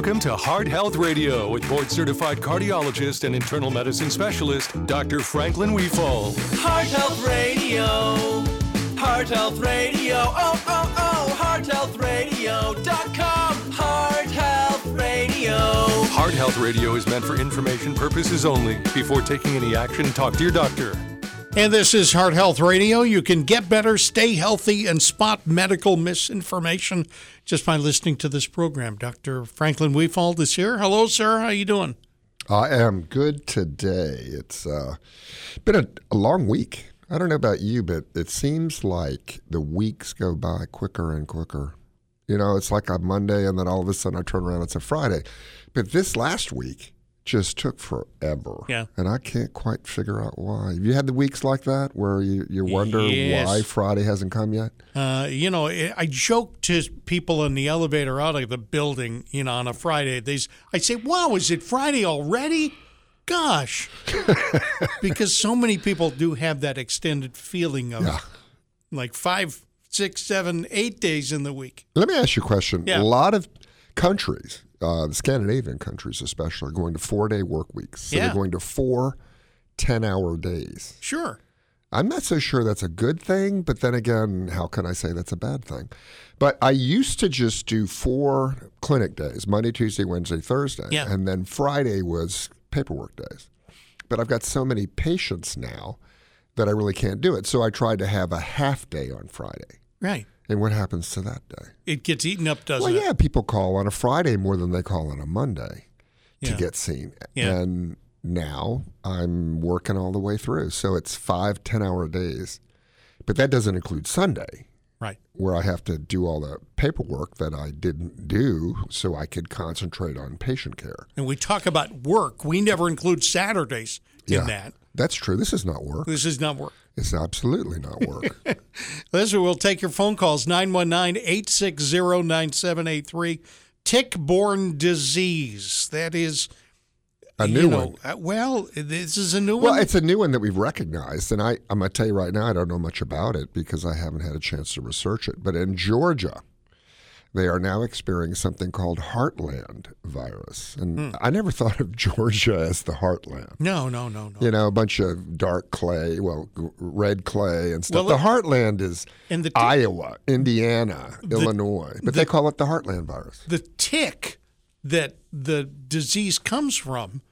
Welcome to Heart Health Radio with board certified cardiologist and internal medicine specialist, Dr. Franklin Wefald. Heart Health Radio. Heart Health Radio. Oh, oh, oh. HeartHealthRadio.com. Heart Health Radio. Heart Health Radio is meant for information purposes only. Before taking any action, talk to your doctor. And this is Heart Health Radio. You can get better, stay healthy, and spot medical misinformation just by listening to this program. Dr. Franklin Wefald is here. Hello, sir. How are you doing? I am good today. It's uh, been a, a long week. I don't know about you, but it seems like the weeks go by quicker and quicker. You know, it's like a Monday, and then all of a sudden I turn around, it's a Friday. But this last week just took forever. Yeah. And I can't quite figure out why. Have you had the weeks like that where you, you wonder Yes. why Friday hasn't come yet? Uh, you know, I joke to people in the elevator out of the building, you know, on a Friday. They, I say, wow, is it Friday already? Gosh. because so many people do have that extended feeling of like five, six, seven, eight days in the week. Let me ask you a question. Yeah. A lot of countries, uh, the Scandinavian countries especially, are going to four day work weeks. So Yeah. they're going to four 10 hour days. Sure. I'm not so sure that's a good thing, but then again, how can I say that's a bad thing? But I used to just do four clinic days Monday, Tuesday, Wednesday, Thursday. Yeah. And then Friday was paperwork days. But I've got so many patients now that I really can't do it. So I tried to have a half day on Friday. Right. And what happens to that day? It gets eaten up, doesn't Well, it? Well, yeah, people call on a Friday more than they call on a Monday to get seen. Yeah. And now I'm working all the way through. So it's five 10 hour days. But that doesn't include Sunday, Right. where I have to do all the paperwork that I didn't do so I could concentrate on patient care. And we talk about work. We never include Saturdays in Yeah. that. That's true. This is not work. This is not work. It's absolutely not work. Listen, we'll take your phone calls 919 860 9783. Tick borne disease. That is A new you know, one. uh, well, this is a new Well, one. Well, it's a new one that we've recognized, and I, I'm going to tell you right now, I don't know much about it because I haven't had a chance to research it. But in Georgia, they are now experiencing something called heartland virus, and Hmm. I never thought of Georgia as the heartland. no, no, no, no. You know, a bunch of dark clay, well, red clay and stuff. Well, the heartland is and the- Iowa, Indiana, Illinois, but they call it the heartland virus. The tick that the disease comes from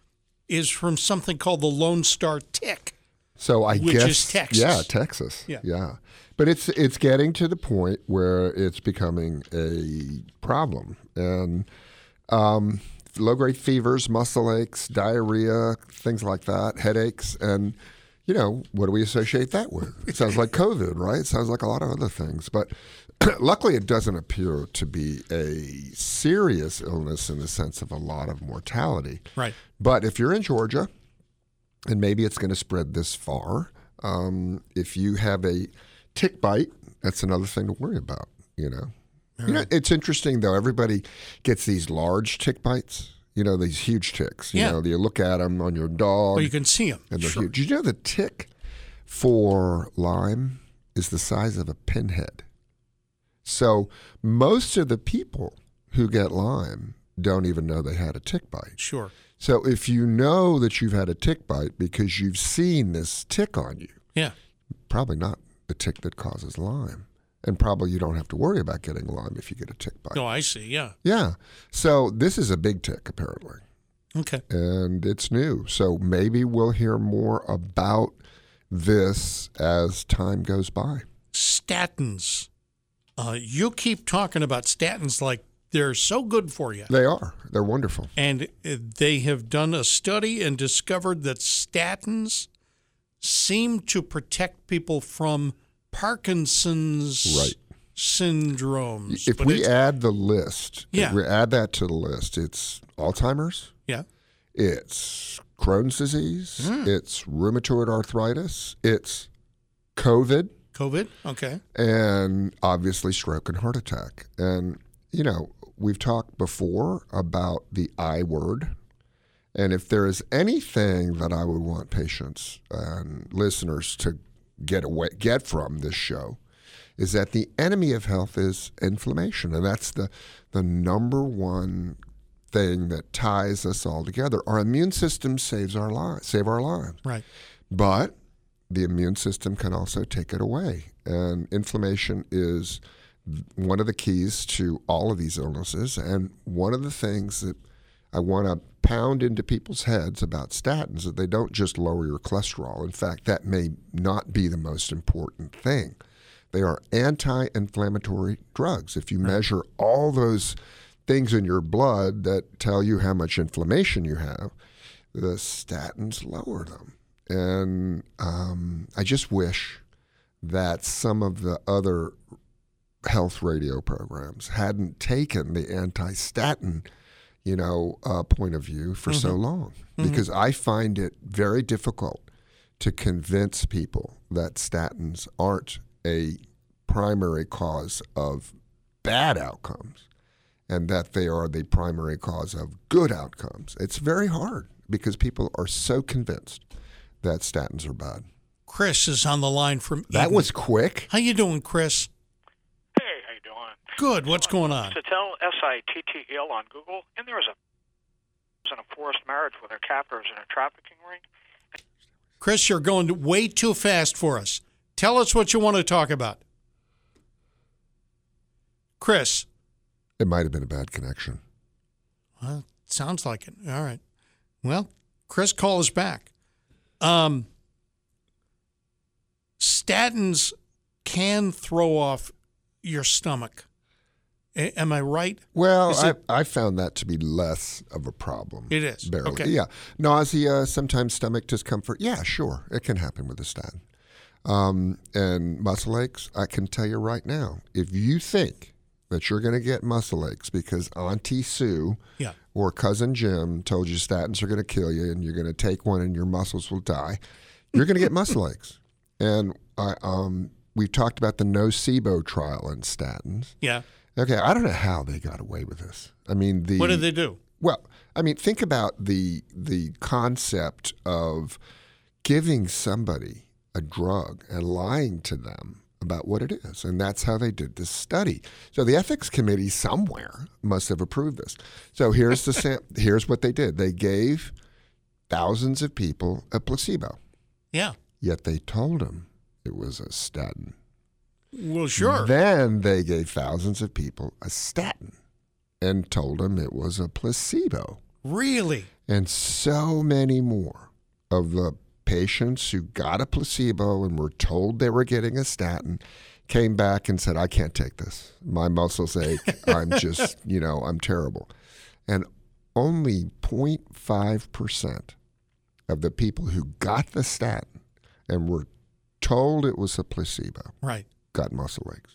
is from something called the Lone Star tick. So I Which guess Texas. Yeah, Texas. Yeah. But it's it's getting to the point where it's becoming a problem, and um, low grade fevers, muscle aches, diarrhea, things like that, headaches, and you know what do we associate that with? It sounds like COVID, right? It sounds like a lot of other things, but luckily it doesn't appear to be a serious illness in the sense of a lot of mortality. Right. But if you're in Georgia, and maybe it's going to spread this far, um, if you have a tick bite, that's another thing to worry about. You know, you know, it's interesting though. Everybody gets these large tick bites. You know, these huge ticks. You Yeah. know, you look at them on your dog, Well, you can see them. and they're huge. Did you know the tick for Lyme is the size of a pinhead? So most of the people who get Lyme don't even know they had a tick bite. Sure. So if you know that you've had a tick bite because you've seen this tick on you, Yeah. probably not the tick that causes Lyme. And probably you don't have to worry about getting Lyme if you get a tick bite. No, I see. Yeah. Yeah. So this is a big tick apparently, Okay. and it's new. So maybe we'll hear more about this as time goes by. Statins. Uh, you keep talking about statins like they're so good for you. They are. They're wonderful. And they have done a study and discovered that statins seem to protect people from Parkinson's Right. syndromes. If But we add the list, Yeah. if we add that to the list, it's Alzheimer's, yeah, It's Crohn's disease. Hmm. It's rheumatoid arthritis. It's COVID, COVID. Okay. and obviously stroke and heart attack. And, you know, we've talked before about the I word. And if there is anything that I would want patients and listeners to get away get from this show, is that the enemy of health is inflammation, and that's the the number one thing that ties us all together. Our immune system saves our lives, save our lives, Right. but the immune system can also take it away, and inflammation is one of the keys to all of these illnesses, and one of the things that I want to pound into people's heads about statins is that they don't just lower your cholesterol. In fact, that may not be the most important thing. They are anti inflammatory drugs. If you measure all those things in your blood that tell you how much inflammation you have, the statins lower them. And um, I just wish that some of the other health radio programs hadn't taken the anti-statin, you know, uh, point of view for so long, because I find it very difficult to convince people that statins aren't a primary cause of bad outcomes and that they are the primary cause of good outcomes. It's very hard because people are so convinced that statins are bad. Chris is on the line from. That Eden. was quick. How you doing, Chris? Hey, how you doing? Good. What's going on? Sitel, S-I-T-T-E-L on Google, and there was a was in a forced marriage with her captors in a trafficking ring. Chris, you're going way too fast for us. Tell us what you want to talk about. Chris. It might have been a bad connection. Well, sounds like it. All right. Well, Chris, call us back. Um, statins can throw off your stomach. A- am I right? Well, Is I, I found that to be less of a problem. It is. Barely. Okay. Yeah. Nausea, sometimes stomach discomfort. Yeah, sure. It can happen with a statin. Um, and muscle aches, I can tell you right now, if you think that you're going to get muscle aches because Auntie Sue Yeah. or Cousin Jim told you statins are going to kill you and you're going to take one and your muscles will die, you're going to get muscle aches. And I, um, we've talked about the nocebo trial in statins. Yeah. Okay, I don't know how they got away with this. I mean, the What did they do? well, I mean, think about the the concept of giving somebody a drug and lying to them about what it is, and that's how they did this study. So the ethics committee somewhere must have approved this. So here's the sam- here's what they did. They gave thousands of people a placebo, Yeah. yet they told them it was a statin. Well, sure. Then they gave thousands of people a statin and told them it was a placebo. really? And so many more of the patients who got a placebo and were told they were getting a statin came back and said, I can't take this. My muscles ache. I'm just, you know, I'm terrible. And only 0.5% of the people who got the statin and were told it was a placebo Right. Got muscle aches.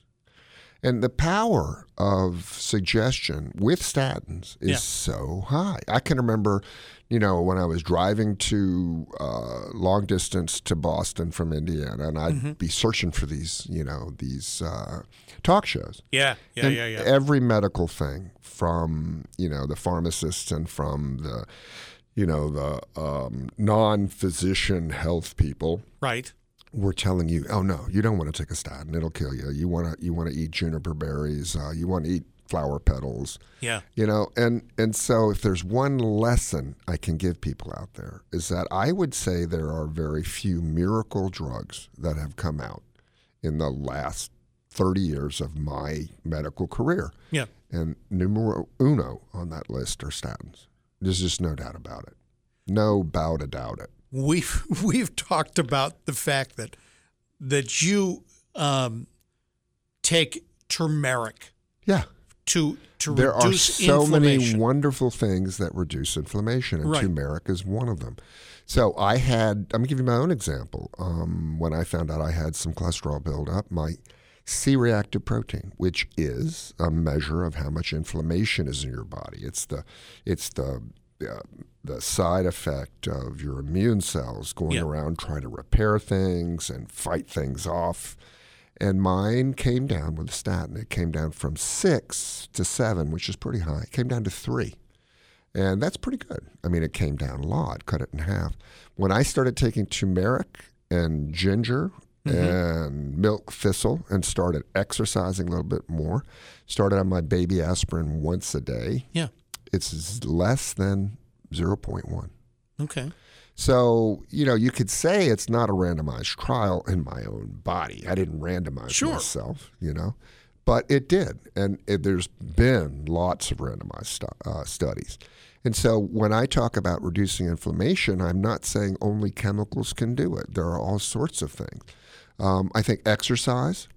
And the power of suggestion with statins is Yeah. so high. I can remember, you know, when I was driving to uh, long distance to Boston from Indiana, and I'd Mm-hmm. be searching for these, you know, these uh, talk shows. Yeah. Yeah. And yeah. Yeah. Every medical thing from, you know, the pharmacists and from the, you know, the um, non physician health people right. We're telling you, oh no, you don't want to take a statin; it'll kill you. You want to you want to eat juniper berries. Uh, you want to eat flower petals. Yeah. You know, and and so if there's one lesson I can give people out there is that I would say there are very few miracle drugs that have come out in the last 30 years of my medical career. Yeah. And numero uno on that list are statins. There's just no doubt about it. No bow to doubt it. We've we've talked about the fact that that you um, take turmeric Yeah. to to there are so many wonderful things that reduce inflammation, and Right. turmeric is one of them. So I had, I'm going to give you my own example. Um, when I found out I had some cholesterol buildup, my C-reactive protein, which is a measure of how much inflammation is in your body. It's the, it's the, uh, the side effect of your immune cells going Yeah. around trying to repair things and fight things off. And mine came down with a statin. It came down from six to seven, which is pretty high. It came down to three. And that's pretty good. I mean, it came down a lot, cut it in half. When I started taking turmeric and ginger and milk thistle and started exercising a little bit more, started on my baby aspirin once a day, Yeah. It's less than 0.1. Okay. So, you know, you could say it's not a randomized trial in my own body. I didn't randomize Sure. myself, you know, but it did. And it, there's been lots of randomized stu- uh, studies. And so when I talk about reducing inflammation, I'm not saying only chemicals can do it. There are all sorts of things. Um, I think exercise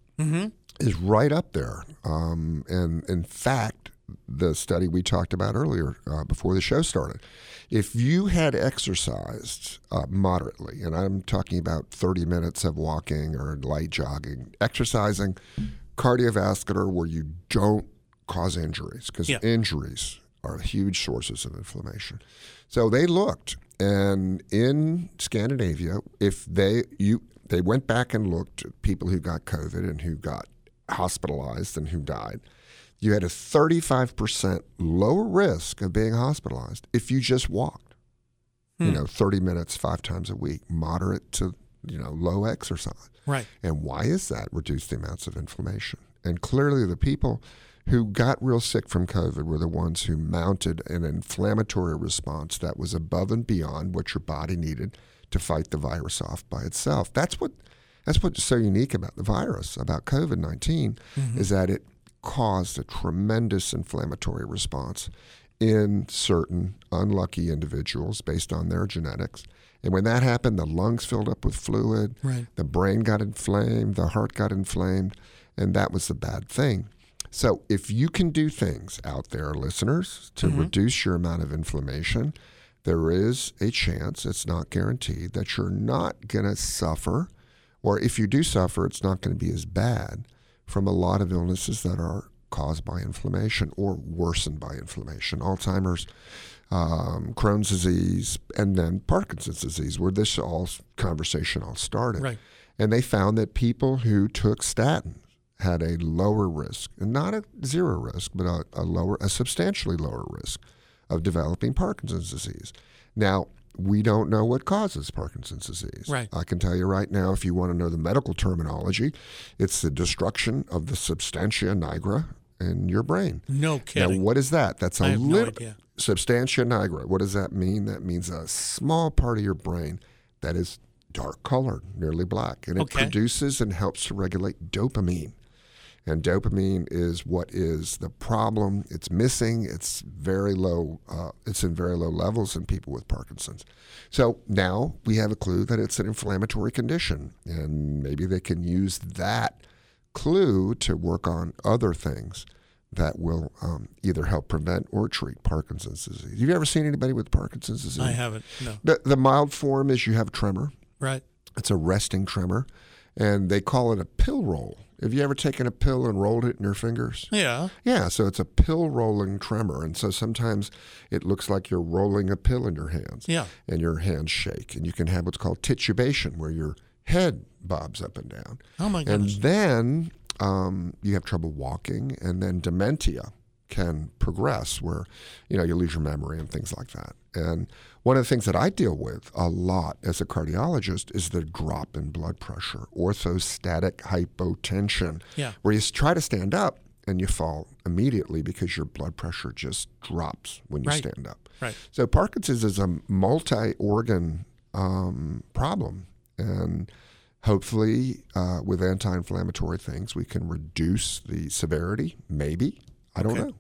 is right up there. Um, and in fact, the study we talked about earlier uh, before the show started, if you had exercised uh, moderately, and I'm talking about 30 minutes of walking or light jogging, exercising cardiovascular where you don't cause injuries, because Yeah. injuries are huge sources of inflammation. So they looked, and in Scandinavia, if they you they went back and looked at people who got COVID and who got hospitalized and who died, you had a 35% lower risk of being hospitalized if you just walked. You hmm. know, 30 minutes five times a week, moderate to you know low exercise. Right. And why is that? Reduce the amounts of inflammation. And clearly, the people who got real sick from COVID were the ones who mounted an inflammatory response that was above and beyond what your body needed to fight the virus off by itself. That's what that's what's so unique about the virus, about COVID 19, mm-hmm. is that it caused a tremendous inflammatory response in certain unlucky individuals based on their genetics. And when that happened, the lungs filled up with fluid, Right. the brain got inflamed, the heart got inflamed, and that was the bad thing. So, if you can do things out there, listeners, to mm-hmm. reduce your amount of inflammation, there is a chance, it's not guaranteed, that you're not going to suffer, or if you do suffer, it's not going to be as bad from a lot of illnesses that are caused by inflammation or worsened by inflammation. Alzheimer's, um, Crohn's disease, and then Parkinson's disease, where this all conversation all started. Right. And they found that people who took statins had a lower risk, and not a zero risk, but a, a lower, a substantially lower risk of developing Parkinson's disease. Now, we don't know what causes Parkinson's disease. Right. I can tell you right now, if you want to know the medical terminology, it's the destruction of the substantia nigra in your brain. No Now, kidding. what is that? That's a have no little substantia nigra. What does that mean? That means a small part of your brain that is dark colored, nearly black, and it Okay. produces and helps to regulate dopamine. And dopamine is what is the problem. It's missing. It's very low. Uh, it's in very low levels in people with Parkinson's. So now we have a clue that it's an inflammatory condition, and maybe they can use that clue to work on other things that will um, either help prevent or treat Parkinson's disease. Have you ever seen anybody with Parkinson's disease? I haven't. No. The, the mild form is you have tremor. Right. It's a resting tremor, and they call it a pill roll. Have you ever taken a pill and rolled it in your fingers? Yeah. Yeah, so it's a pill rolling tremor. And so sometimes it looks like you're rolling a pill in your hands. Yeah. And your hands shake. And you can have what's called titubation, where your head bobs up and down. Oh my And then um, you have trouble walking, and then dementia can progress, where you know you lose your memory and things like that. And one of the things that I deal with a lot as a cardiologist is the drop in blood pressure, orthostatic hypotension, Yeah. where you try to stand up and you fall immediately because your blood pressure just drops when you Right. stand up. Right. So Parkinson's is a multi-organ um, problem, and hopefully, uh, with anti-inflammatory things, we can reduce the severity. Maybe I don't Okay. know.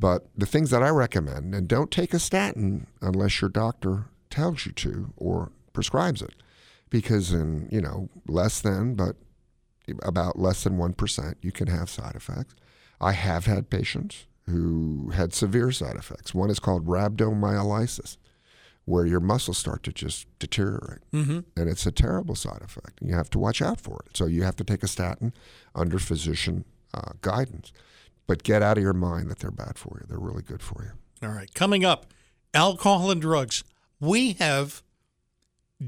But the things that I recommend, and don't take a statin unless your doctor tells you to or prescribes it, because in you know less than, but about less than one percent, you can have side effects. I have had patients who had severe side effects. One is called rhabdomyolysis, where your muscles start to just deteriorate. Mm-hmm. And it's a terrible side effect. You have to watch out for it. So you have to take a statin under physician uh, guidance. But get out of your mind that they're bad for you. They're really good for you. All right. Coming up, alcohol and drugs. We have,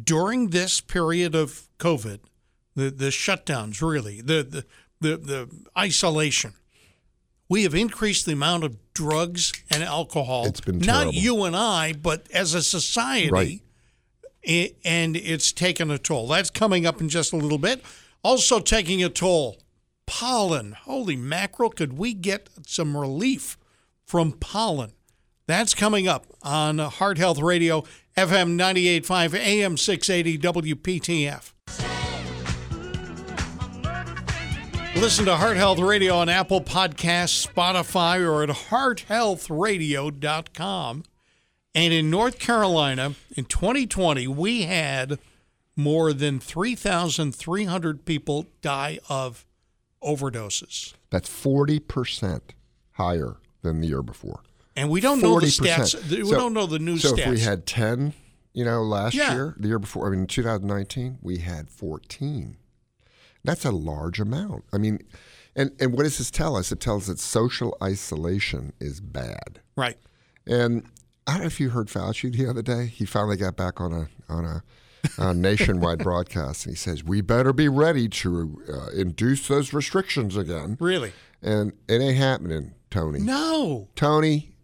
during this period of COVID, the, the shutdowns, really, the, the, the, the isolation, we have increased the amount of drugs and alcohol. It's been terrible. not you and I, but as a society. Right. And it's taken a toll. That's coming up in just a little bit. Also taking a toll, pollen. Holy mackerel, could we get some relief from pollen? That's coming up on Heart Health Radio, FM 98.5, AM 680, WPTF. Listen to Heart Health Radio on Apple Podcasts, Spotify, or at hearthealthradio.com. And in North Carolina, in 2020, we had more than 3,300 people die of overdoses. That's 40% higher than the year before. And we don't know the stats. We So- don't know the new so stats. if we had 10, you know, last Yeah. year, the year before, I mean, 2019, we had 14. That's a large amount. I mean, and, and what does this tell us? It tells us that social isolation is bad. right. And I don't know if you heard Fauci the other day. He finally got back on a on a, a nationwide broadcast, and he says we better be ready to uh, induce those restrictions again. Really? And it ain't happening, Tony. No. Tony,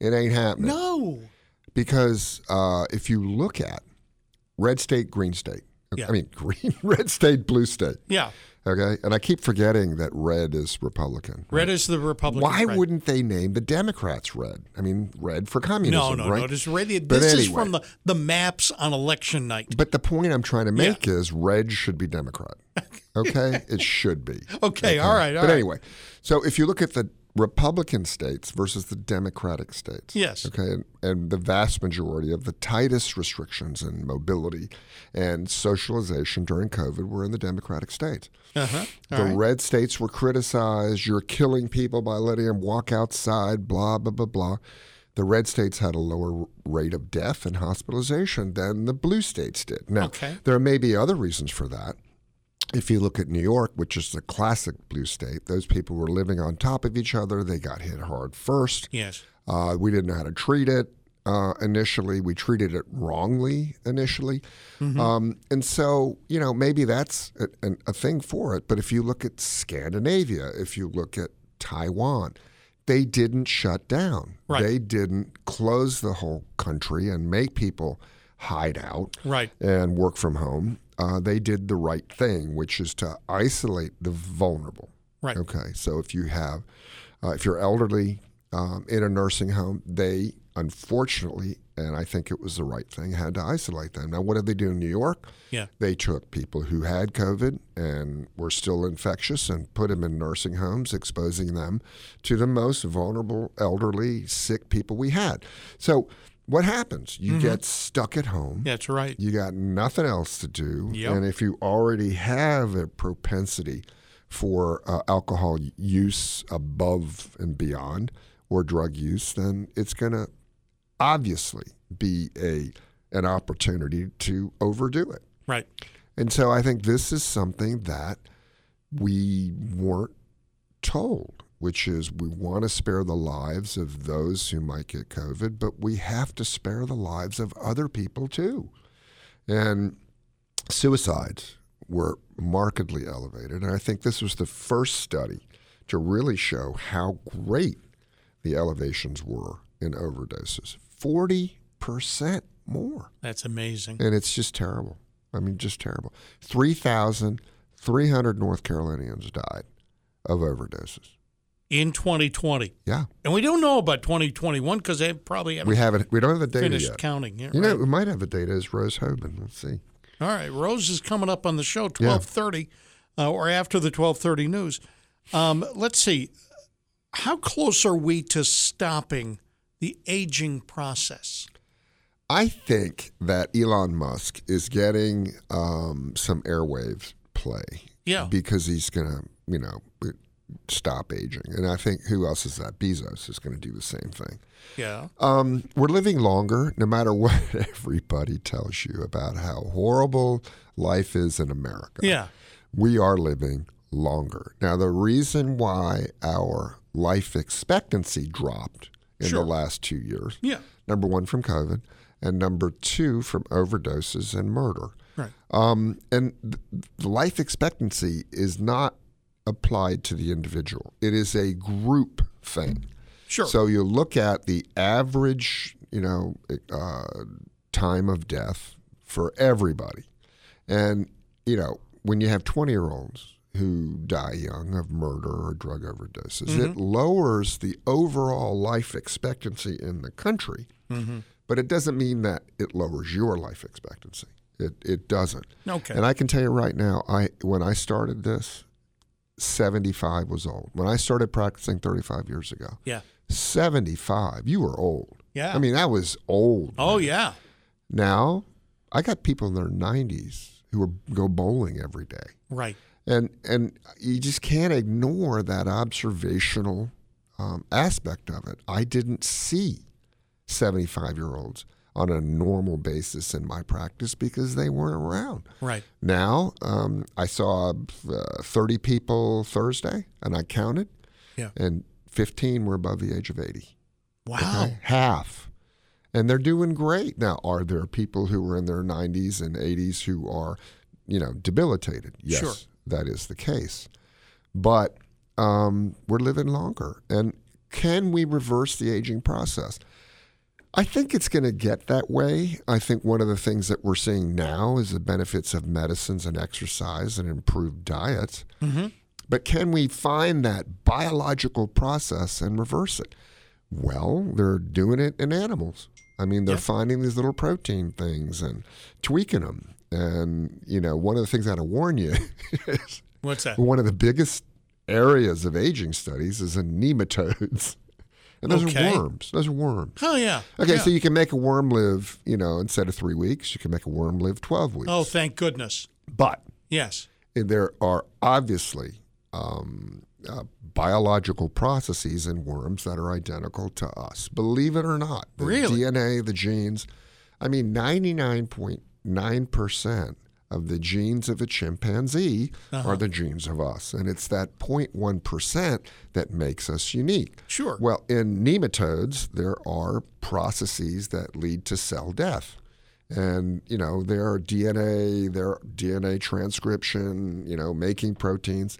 it ain't happening. No. Because uh, if you look at red state, green state, Yeah. I mean green, red state, blue state. Yeah. Okay, and I keep forgetting that red is Republican. Red is the Republican. Why right. wouldn't they name the Democrats red? I mean, red for communism, no, right? no. This, radio, But this is from the, the maps on election night. But the point I'm trying to make is red should be Democrat. Okay? it should be. Okay, all right, all but right. anyway, so if you look at the Republican states versus the Democratic states. Yes. Okay. And, and the vast majority of the tightest restrictions in mobility and socialization during COVID were in the Democratic states. Uh-huh. the red states were criticized. You're killing people by letting them walk outside, blah, blah, blah, blah. The red states had a lower rate of death and hospitalization than the blue states did. Now, Okay. there may be other reasons for that. If you look at New York, which is the classic blue state, those people were living on top of each other. They got hit hard first. Yes. Uh, we didn't know how to treat it uh, initially. We treated it wrongly initially. Um, and so, you know, maybe that's a, a, a thing for it. But if you look at Scandinavia, if you look at Taiwan, they didn't shut down. Right. They didn't close the whole country and make people hide out Right. and work from home. Uh, they did the right thing, which is to isolate the vulnerable. Right. Okay, so if you have, uh, if you're elderly um, in a nursing home, they unfortunately, and I think it was the right thing, had to isolate them. Now, what did they do in New York? Yeah. They took people who had COVID and were still infectious and put them in nursing homes, exposing them to the most vulnerable, elderly, sick people we had. So, what happens? You get stuck at home. That's right. You got nothing else to do. Yep. And if you already have a propensity for uh, alcohol use above and beyond or drug use, then it's going to obviously be a an opportunity to overdo it. Right. And so I think this is something that we weren't told, which is we want to spare the lives of those who might get COVID, but we have to spare the lives of other people too. And suicides were markedly elevated. And I think this was the first study to really show how great the elevations were in overdoses 40% more. That's amazing. And it's just terrible. I mean, just terrible. 3,300 North Carolinians died of overdoses. In 2020. Yeah. And we don't know about 2021 because they probably haven't We haven't, we don't have the data finished yet. counting. You know, we might have the data as Rose Hoban. Let's see. All right, Rose is coming up on the show, twelve thirty, uh, or after the twelve thirty news. Um, let's see, how close are we to stopping the aging process? I think that Elon Musk is getting um, some airwaves play. Yeah. Because he's going to, you know, stop aging. And I think who else is that? Bezos is going to do the same thing. Yeah, Um, we're living longer, no matter what everybody tells you about how horrible life is in America. yeah, We are living longer. Now, the reason why our life expectancy dropped in Sure. the last two years yeah. number one, from COVID, and number two, from overdoses and murder. Right. Um, and th- life expectancy is not applied to the individual, it is a group thing. Sure. So you look at the average, you know, uh, time of death for everybody, and you know when you have twenty year olds who die young of murder or drug overdoses, Mm-hmm. it lowers the overall life expectancy in the country. Mm-hmm. But it doesn't mean that it lowers your life expectancy. It it doesn't. Okay. And I can tell you right now, I when I started this, seventy five was old. When I started practicing thirty five years ago, yeah. 75. You were old. Yeah. I mean, that was old. Oh yeah. Now, I got people in their 90s who are, go bowling every day. Right. And and you just can't ignore that observational um, aspect of it. I didn't see 75 year olds on a normal basis in my practice because they weren't around. Right. Now, um, I saw uh, 30 people Thursday, and I counted, Yeah. and 15 were above the age of 80. Wow. Okay? Half. And they're doing great. Now, are there people who are in their 90s and 80s who are, you know, debilitated? Yes, Sure. that is the case. But um, we're living longer. And can we reverse the aging process? I think it's going to get that way. I think one of the things that we're seeing now is the benefits of medicines and exercise and improved diets. Mm-hmm. But can we find that biological process and reverse it? Well, they're doing it in animals. I mean, they're finding these little protein things and tweaking them. And, you know, one of the things I want to warn you is What's that? one of the biggest areas of aging studies is in nematodes. And those Okay. are worms. Those are worms. Oh yeah. Okay, Yeah. so you can make a worm live, you know, instead of three weeks, you can make a worm live 12 weeks. Oh, thank goodness. but Yes. there are obviously um, uh, biological processes in worms that are identical to us. Believe it or not. The Really? DNA, the genes. I mean, 99.9% of the genes of a chimpanzee Uh-huh. are the genes of us. And it's that 0.1% that makes us unique. Sure. Well, in nematodes, there are processes that lead to cell death. And, you know, there are DNA, there are DNA transcription, you know, making proteins.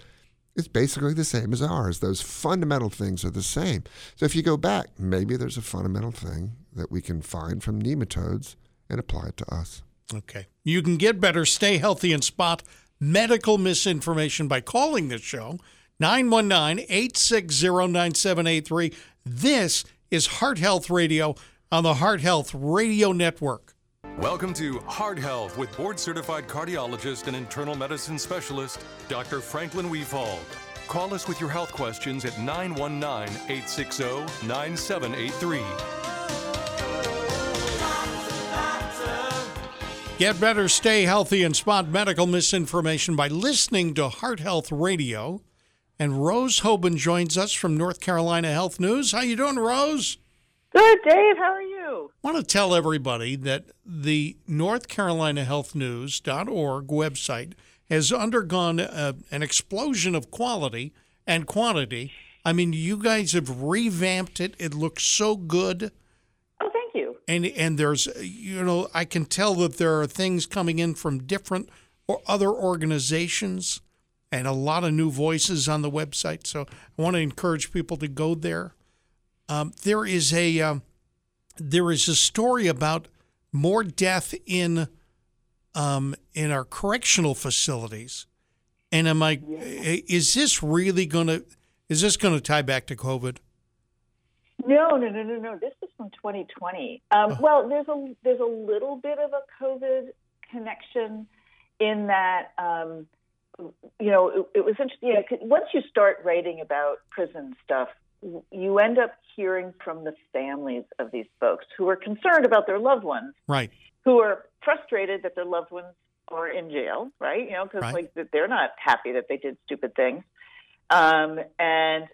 It's basically the same as ours. Those fundamental things are the same. So if you go back, maybe there's a fundamental thing that we can find from nematodes and apply it to us. Okay. You can get better, stay healthy, and spot medical misinformation by calling this show 919 860 9783. This is Heart Health Radio on the Heart Health Radio Network. Welcome to Heart Health with board certified cardiologist and internal medicine specialist, Dr. Franklin Wefald. Call us with your health questions at 919 860 9783. Get better, stay healthy, and spot medical misinformation by listening to Heart Health Radio. And Rose Hoban joins us from North Carolina Health News. How you doing, Rose? Good, Dave. How are you? I want to tell everybody that the North Carolina Health News.org website has undergone a, an explosion of quality and quantity. I mean, you guys have revamped it. It looks so good. And and there's you know I can tell that there are things coming in from different or other organizations and a lot of new voices on the website. So I want to encourage people to go there. Um, there is a um, there is a story about more death in um, in our correctional facilities, and am I is this really going to is this going to tie back to COVID? No, no, no, no, no. This is from 2020. Um, Well, there's a there's a little bit of a COVID connection in that um, you know it, it was interesting. You know, once you start writing about prison stuff, you end up hearing from the families of these folks who are concerned about their loved ones, Right. who are frustrated that their loved ones are in jail, right? You know, because Right. like they're not happy that they did stupid things, um, and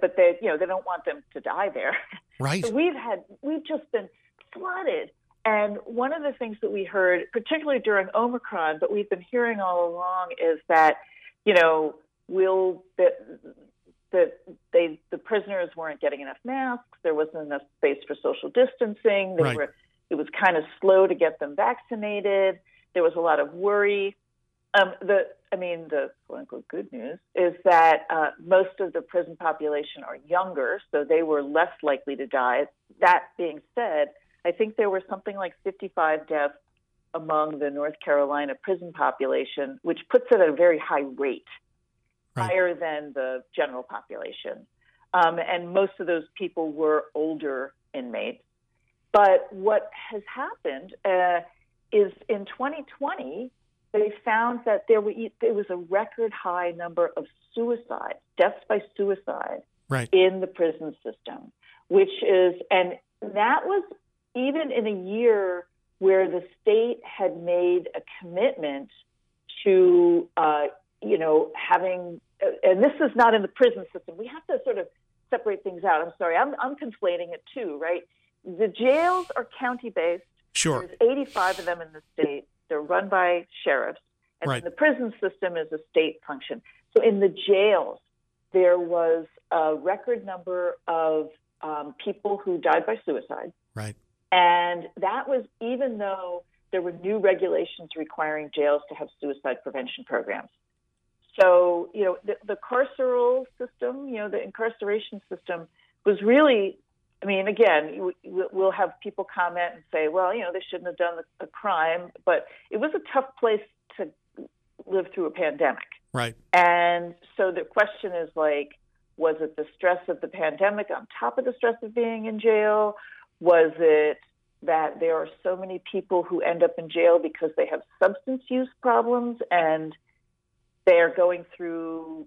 but they you know they don't want them to die there. Right. So we've had we've just been flooded. And one of the things that we heard, particularly during Omicron, but we've been hearing all along, is that you know will that that they the prisoners weren't getting enough masks. There wasn't enough space for social distancing. They Right. were it was kind of slow to get them vaccinated. There was a lot of worry. Um, the I mean, the quote unquote good news is that uh, most of the prison population are younger, so they were less likely to die. That being said, I think there were something like 55 deaths among the North Carolina prison population, which puts it at a very high rate, Right. higher than the general population. Um, and most of those people were older inmates. But what has happened uh, is in 2020, they found that there, were, there was a record high number of suicides, deaths by suicide Right. in the prison system, which is, and that was even in a year where the state had made a commitment to, uh, you know, having, uh, and this is not in the prison system. We have to sort of separate things out. I'm sorry, I'm, I'm conflating it too, right? The jails are county based. Sure. There's 85 of them in the state. They're run by sheriffs. And Right. the prison system is a state function. So in the jails, there was a record number of um, people who died by suicide. Right. And that was even though there were new regulations requiring jails to have suicide prevention programs. So, you know, the, the carceral system, you know, the incarceration system was really, I mean, again, we'll have people comment and say, well, you know, they shouldn't have done the, the crime, but it was a tough place to live through a pandemic. Right. And so the question is like, was it the stress of the pandemic on top of the stress of being in jail? Was it that there are so many people who end up in jail because they have substance use problems and they are going through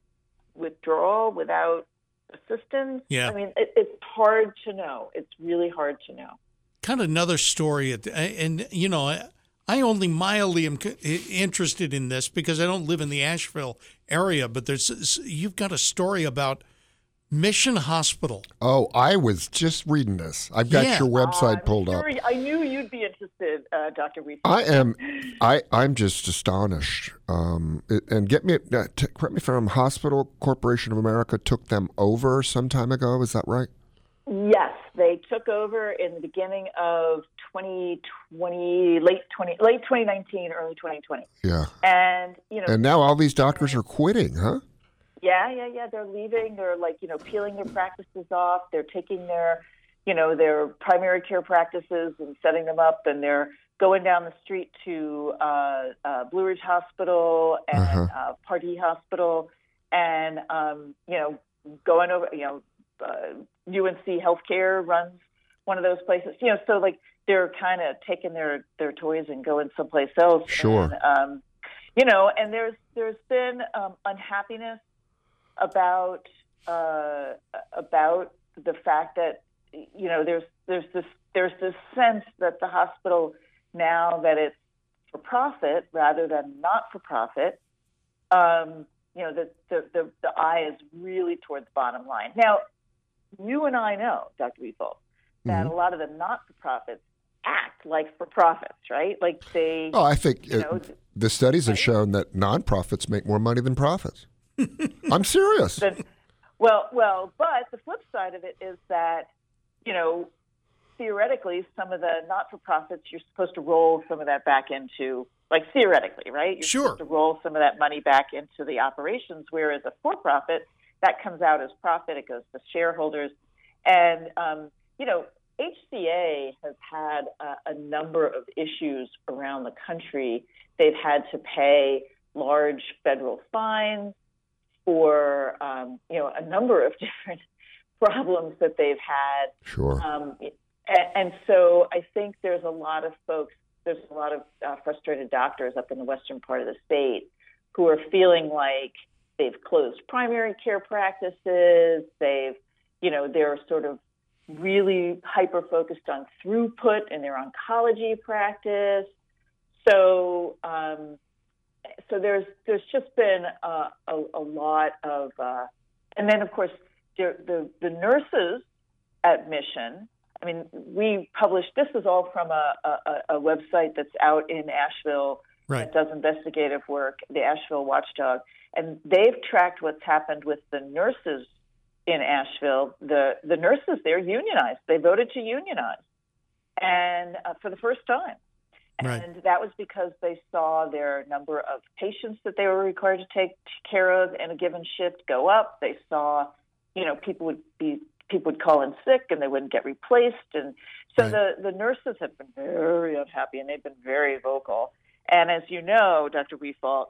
withdrawal without assistance? Yeah. I mean, it, it's hard to know. It's really hard to know. kind of another story at the, and you know I, I only mildly am interested in this because I don't live in the Asheville area but there's you've got a story about Mission Hospital Oh, I was just reading this. I've got Yeah. your website I'm pulled up. I knew you'd be interested, uh, Dr. Reese. I am, I I'm just astonished. Um, and get me, uh, t- correct me if I'm. Hospital Corporation of America took them over some time ago. Is that right? Yes, they took over in the beginning of 2020, late 20, late 2019, early 2020, Yeah. and you know, And now all these doctors are quitting, huh? Yeah, yeah, yeah, they're leaving. They're like you know peeling their practices off. They're taking their, you know, their primary care practices and setting them up, and they're going down the street to uh, uh, Blue Ridge Hospital and Uh-huh. uh, Pardee Hospital, and um, you know, going over, you know, uh, UNC Healthcare runs one of those places. You know, so like they're kind of taking their their toys and going someplace else. Sure. And, um, you know, and there's there's been um, unhappiness about uh, about the fact that you know there's there's this there's this sense that the hospital now that it's for profit rather than not for profit. Um, you know, the, the, the, the eye is really toward the bottom line. Now, you and I know, Dr. Wefald, that Mhm. a lot of the not-for-profits act like for-profits, right? Like they, Oh, I think you uh, know, the studies have shown that nonprofits make more money than profits. I'm serious. the, well, well, but the flip side of it is that, you know, theoretically, some of the not-for-profits, you're supposed to roll some of that back into, like theoretically, right? You're Sure. supposed to roll some of that money back into the operations, whereas a for-profit, that comes out as profit. It goes to shareholders, and um, you know, HCA has had a, a number of issues around the country. They've had to pay large federal fines for um, you know a number of different problems that they've had. Sure. Um, and, and so I think there's a lot of folks, there's a lot of uh, frustrated doctors up in the western part of the state who are feeling like they've closed primary care practices. They've, you know, they're sort of really hyper focused on throughput in their oncology practice. So, um, so there's there's just been uh, a, a lot of, uh, and then of course the, the the nurses at Mission. I mean, we published this is all from a, a, a website that's out in Asheville Right. that does investigative work, the Asheville Watchdog, and they've tracked what's happened with the nurses in Asheville. The the nurses they're unionized. They voted to unionize, and uh, for the first time. Right. And that was because they saw their number of patients that they were required to take care of in a given shift go up. They saw, you know, people would be people would call in sick and they wouldn't get replaced, and so Right. the the nurses have been very unhappy and they've been very vocal. And as you know, Dr. Wefald,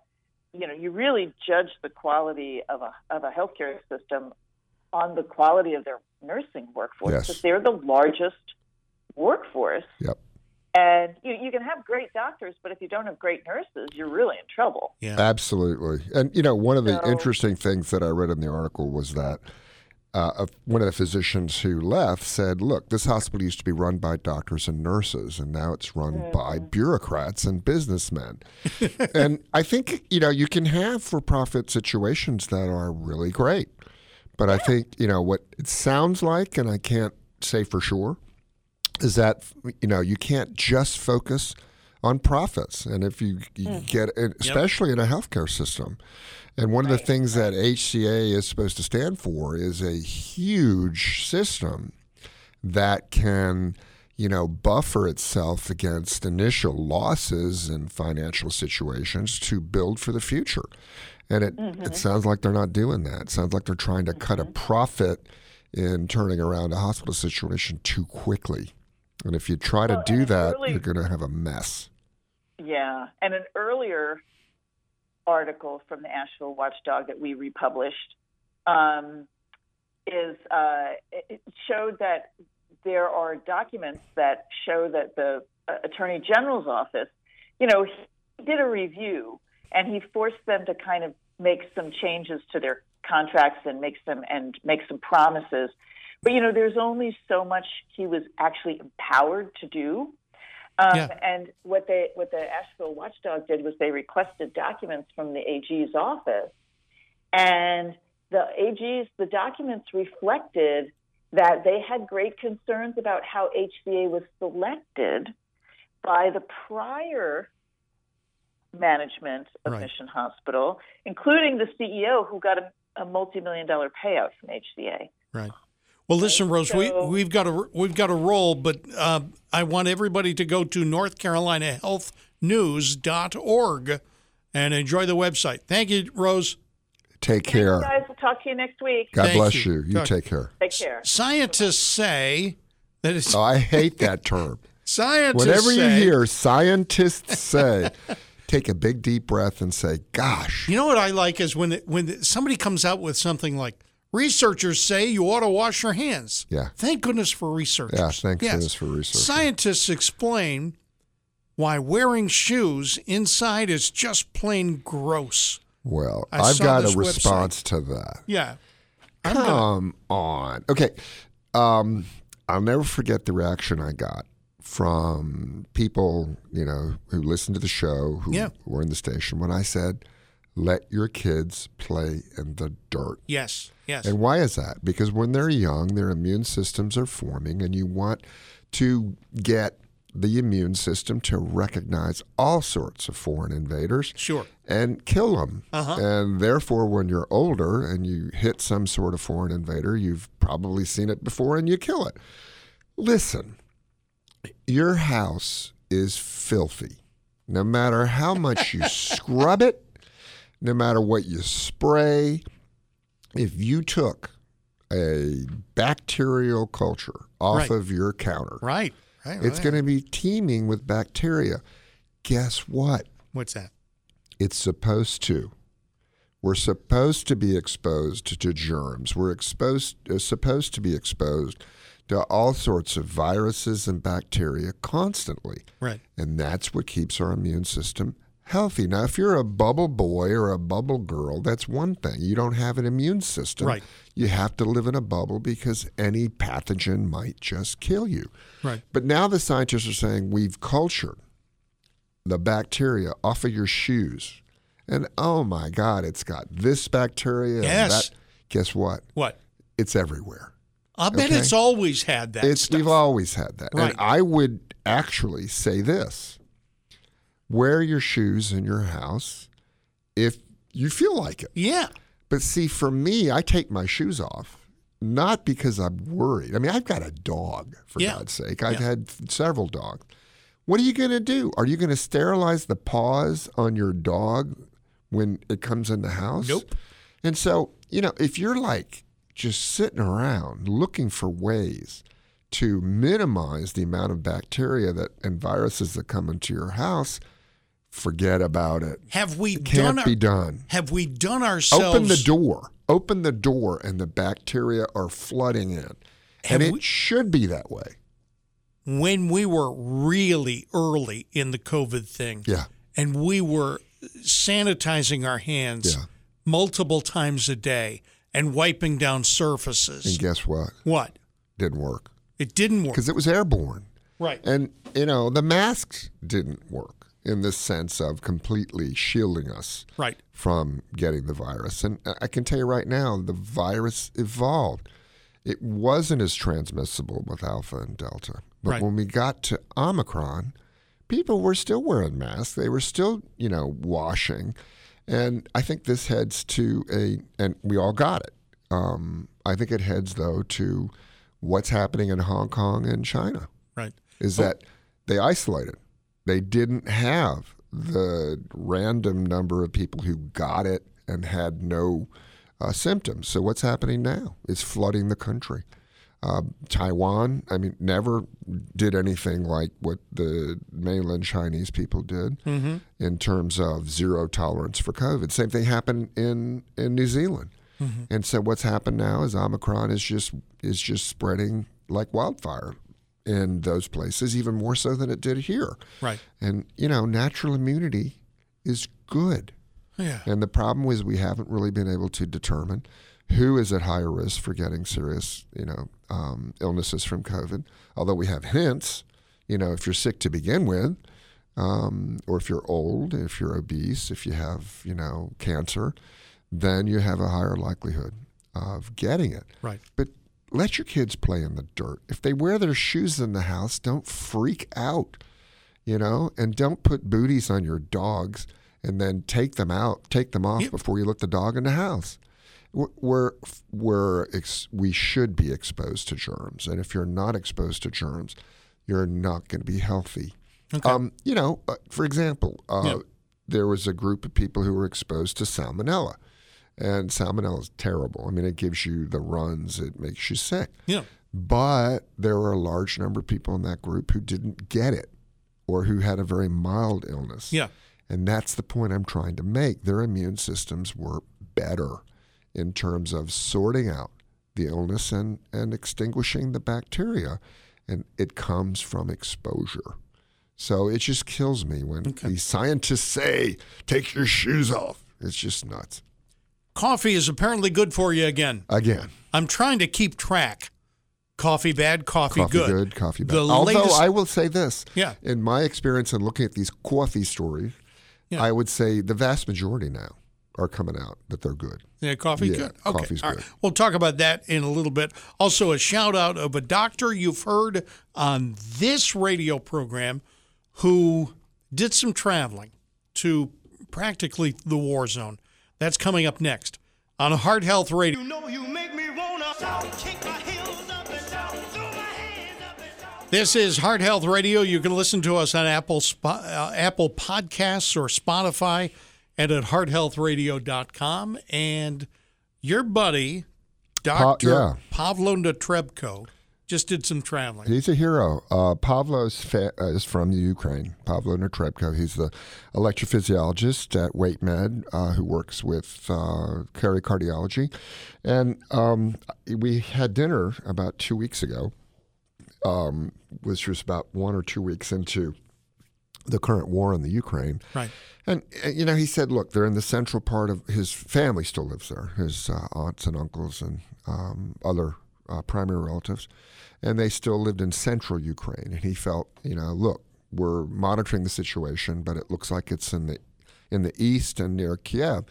you know, you really judge the quality of a of a healthcare system on the quality of their nursing workforce Yes. because they're the largest workforce. Yep. And you, you can have great doctors, but if you don't have great nurses, you're really in trouble. Yeah. Absolutely. And, you know, one of the So- interesting things that I read in the article was that uh, of- one of the physicians who left said, look, this hospital used to be run by doctors and nurses, and now it's run by bureaucrats and businessmen. and I think, you know, you can have for profit situations that are really great. But I think, you know, what it sounds like, and I can't say for sure, is that you know you can't just focus on profits. And if you, you hmm. get and especially in a healthcare system. And one of the things that HCA is supposed to stand for is a huge system that can you know buffer itself against initial losses in financial situations to build for the future. And it, it mm-hmm. sounds like they're not doing that. It sounds like they're trying to cut a mm-hmm. profit in turning around a hospital situation too quickly and if you try to Well, do that early- you're going to have a mess Yeah, and an earlier article from the Asheville Watchdog that we republished um, is uh, it showed that there are documents that show that the uh, Attorney General's office, you know, he did a review and he forced them to kind of make some changes to their contracts and make some and make some promises. But you know, there's only so much he was actually empowered to do. Um, Yeah. And what they what the Asheville Watchdog did was they requested documents from the AG's office, and the AG's the documents reflected that they had great concerns about how HCA was selected by the prior management of Right. Mission Hospital, including the CEO who got a, a multi-million dollar payout from HCA. Right. Well, listen, Rose, we, so- we've got a we've got a roll, but uh, I want everybody to go to North Carolina Health News.org and enjoy the website. Thank you, Rose. take care Guys, we'll talk to you next week. god Thank bless you. you you Talk- take care Take care. Scientists say that it's oh, i hate that term scientists whenever you hear scientists say take a big deep breath and say gosh You know what I like is when it, when somebody comes out with something like researchers say you ought to wash your hands. Yeah. Thank goodness for researchers. Yeah, thank goodness for researchers. Scientists explain why wearing shoes inside is just plain gross. well I i've got a this website. response to that Yeah. I'm gonna, Come on. Okay. Um, I'll never forget the reaction I got from people, you know, who listened to the show, who Yeah. were in the station when I said, let your kids play in the dirt. yes. Yes. And why is that? Because when they're young, their immune systems are forming, and you want to get the immune system to recognize all sorts of foreign invaders Sure. and kill them. Uh-huh. And therefore, when you're older and you hit some sort of foreign invader, you've probably seen it before and you kill it. Listen, your house is filthy. No matter how much you scrub it, no matter what you spray, if you took a bacterial culture off Right. of your counter, Right. Right. it's right. going to be teeming with bacteria. Guess what? What's that? It's supposed to. We're supposed to be exposed to germs. We're exposed, uh, supposed to be exposed to all sorts of viruses and bacteria constantly. Right. And that's what keeps our immune system healthy. Now, if you're a bubble boy or a bubble girl, that's one thing. You don't have an immune system. Right. You have to live in a bubble because any pathogen might just kill you. Right. But now the scientists are saying we've cultured the bacteria off of your shoes. And oh my God, it's got this bacteria. and Yes. that. Guess what? What? It's everywhere. I bet Okay. it's always had that It's stuff. we've always had that. Right. And I would actually say this. Wear your shoes in your house if you feel like it. yeah. But see, for me, I take my shoes off not because I'm worried. I mean, I've got a dog, for Yeah. God's sake. I've Yeah. had several dogs. What are you going to do? Are you going to sterilize the paws on your dog when it comes in the house? Nope. And so, you know, if you're like just sitting around looking for ways to minimize the amount of bacteria that and viruses that come into your house, forget about it. Have we It done can't our, be done. Have we done ourselves? Open the door. Open the door, and the bacteria are flooding in. And it we- should be that way. when we were really early in the COVID thing. Yeah. And we were sanitizing our hands Yeah. multiple times a day and wiping down surfaces. And guess what? what? Didn't work It didn't work. because it was airborne. Right. And, you know, the masks didn't work in the sense of completely shielding us Right. from getting the virus. And I can tell you right now, the virus evolved. It wasn't as transmissible with Alpha and Delta. But Right. when we got to Omicron, people were still wearing masks. They were still, you know, washing. And I think this heads to a, and we all got it. Um, I think it heads, though, to what's happening in Hong Kong and China Right. is that they isolated. They didn't have the random number of people who got it and had no uh, symptoms. So what's happening now? It's flooding the country. Uh, Taiwan, I mean, never did anything like what the mainland Chinese people did in terms of zero tolerance for COVID. Same thing happened in, in New Zealand. And so what's happened now is Omicron is just is just spreading like wildfire in those places, even more so than it did here. Right. And you know, natural immunity is good. Yeah. And the problem is we haven't really been able to determine who is at higher risk for getting serious, you know, um, illnesses from COVID. Although we have hints, you know, if you're sick to begin with, um, or if you're old, if you're obese, if you have, you know, cancer, then you have a higher likelihood of getting it. Right. But let your kids play in the dirt. If they wear their shoes in the house, don't freak out, you know, and don't put booties on your dogs and then take them out, take them off Yep. before you let the dog in the house. We're, we're, ex- we should be exposed to germs. And if you're not exposed to germs, you're not going to be healthy. Okay. Um, you know, uh, for example, uh, Yeah. there was a group of people who were exposed to salmonella. And salmonella is terrible. I mean, it gives you the runs, it makes you sick. yeah. But there were a large number of people in that group who didn't get it or who had a very mild illness. Yeah. And that's the point I'm trying to make. Their immune systems were better in terms of sorting out the illness and, and extinguishing the bacteria. And it comes from exposure. So it just kills me when these scientists say, take your shoes off. It's just nuts. Coffee is apparently good for you again. Again, I'm trying to keep track. Coffee bad, coffee, good. coffee good, coffee bad. The Although latest- I will say this, Yeah. in my experience in looking at these coffee stories, Yeah. I would say the vast majority now are coming out that they're good. Yeah, coffee Yeah, good. Okay. coffee's all right. good. We'll talk about that in a little bit. Also, a shout out of a doctor you've heard on this radio program who did some traveling to practically the war zone. That's coming up next on Heart Health Radio. know you make me wanna kick my heels up and down, throw my hands up and down. This is Heart Health Radio. You can listen to us on Apple uh, Apple Podcasts or Spotify and at hearthealthradio.com. And your buddy, Dr. yeah. Pavlo Netrebko, just did some traveling. He's a hero. Uh, Pavlo's fa- uh, is from the Ukraine. Pavlo Netrebko. He's the electrophysiologist at WakeMed uh, who works with uh, Cardiology. And um, we had dinner about two weeks ago, um, which was about one or two weeks into the current war in the Ukraine. Right. And, uh, you know, he said, look, they're in the central part of his family still lives there, his uh, aunts and uncles and um, other uh, primary relatives. And they still lived in central Ukraine. And he felt, you know, look, we're monitoring the situation, but it looks like it's in the in the east and near Kiev.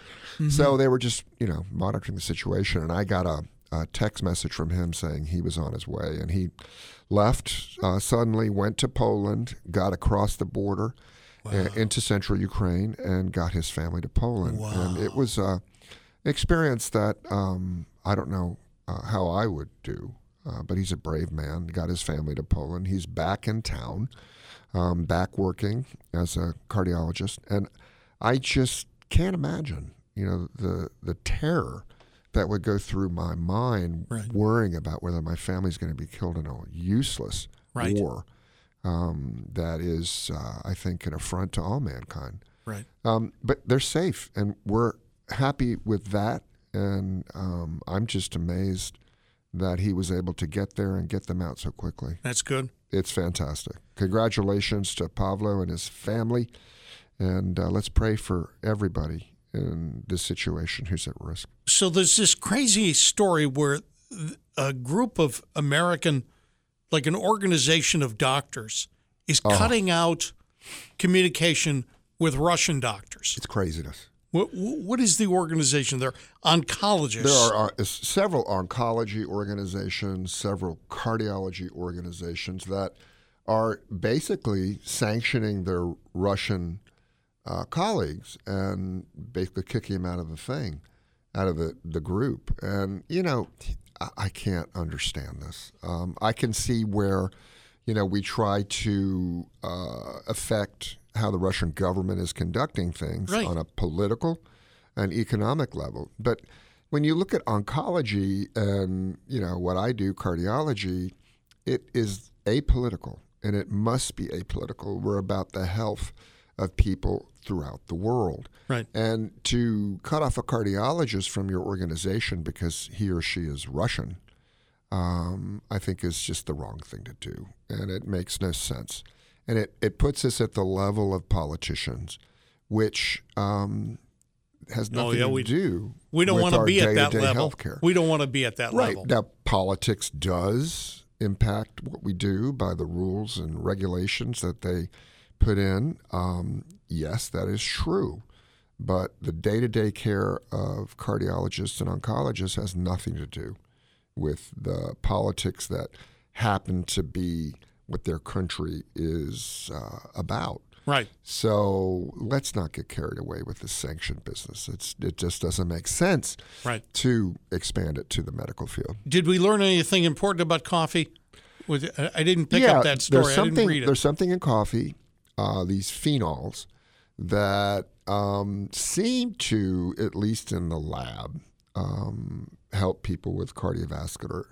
So they were just, you know, monitoring the situation. And I got a, a text message from him saying he was on his way. And he left uh, suddenly, went to Poland, got across the border uh, into central Ukraine, and got his family to Poland. And it was an experience that um, I don't know uh, how I would do. Uh, but he's a brave man. Got his family to Poland. He's back in town. um, back working as a cardiologist, and I just can't imagine, you know, the the terror that would go through my mind Right. worrying about whether my family's going to be killed in a useless Right. war um, that is, uh, I think, an affront to all mankind. Right. Um, but they're safe, and we're happy with that. And um, I'm just amazed that he was able to get there and get them out so quickly. That's good. It's fantastic. Congratulations to Pavlo and his family. And uh, let's pray for everybody in this situation who's at risk. So there's this crazy story where a group of American, like an organization of doctors, is Oh. cutting out communication with Russian doctors. It's craziness. What, what is the organization? They're oncologists. There are uh, several oncology organizations, several cardiology organizations that are basically sanctioning their Russian uh, colleagues and basically kicking them out of the thing, out of the, the group. And, you know, I, I can't understand this. Um, I can see where, you know, we try to uh, affect how the Russian government is conducting things Right. on a political and economic level. But when you look at oncology and, you know, what I do, cardiology, it is apolitical and it must be apolitical. We're about the health of people throughout the world. Right. And to cut off a cardiologist from your organization because he or she is Russian, um, I think is just the wrong thing to do. And it makes no sense. And it, it puts us at the level of politicians, which um, has Oh, nothing yeah, to we- do we don't want to be at that level. healthcare. We don't want to be at that Right. level. Now, politics does impact what we do by the rules and regulations that they put in. Um, yes, that is true. But the day to day care of cardiologists and oncologists has nothing to do with the politics that happen to be what their country is uh, about. Right. So let's not get carried away with the sanction business. It's, it just doesn't make sense Right. to expand it to the medical field. Did we learn anything important about coffee? With I didn't pick yeah, up that story. There's I something, didn't read it. There's something in coffee, uh, these phenols, that um, seem to, at least in the lab, um, help people with cardiovascular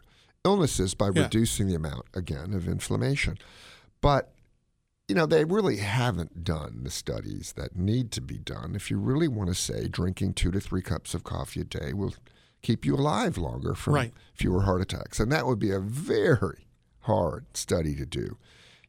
illnesses by Yeah. reducing the amount, again, of inflammation. But, you know, they really haven't done the studies that need to be done. If you really want to say drinking two to three cups of coffee a day will keep you alive longer from Right. fewer heart attacks. And that would be a very hard study to do.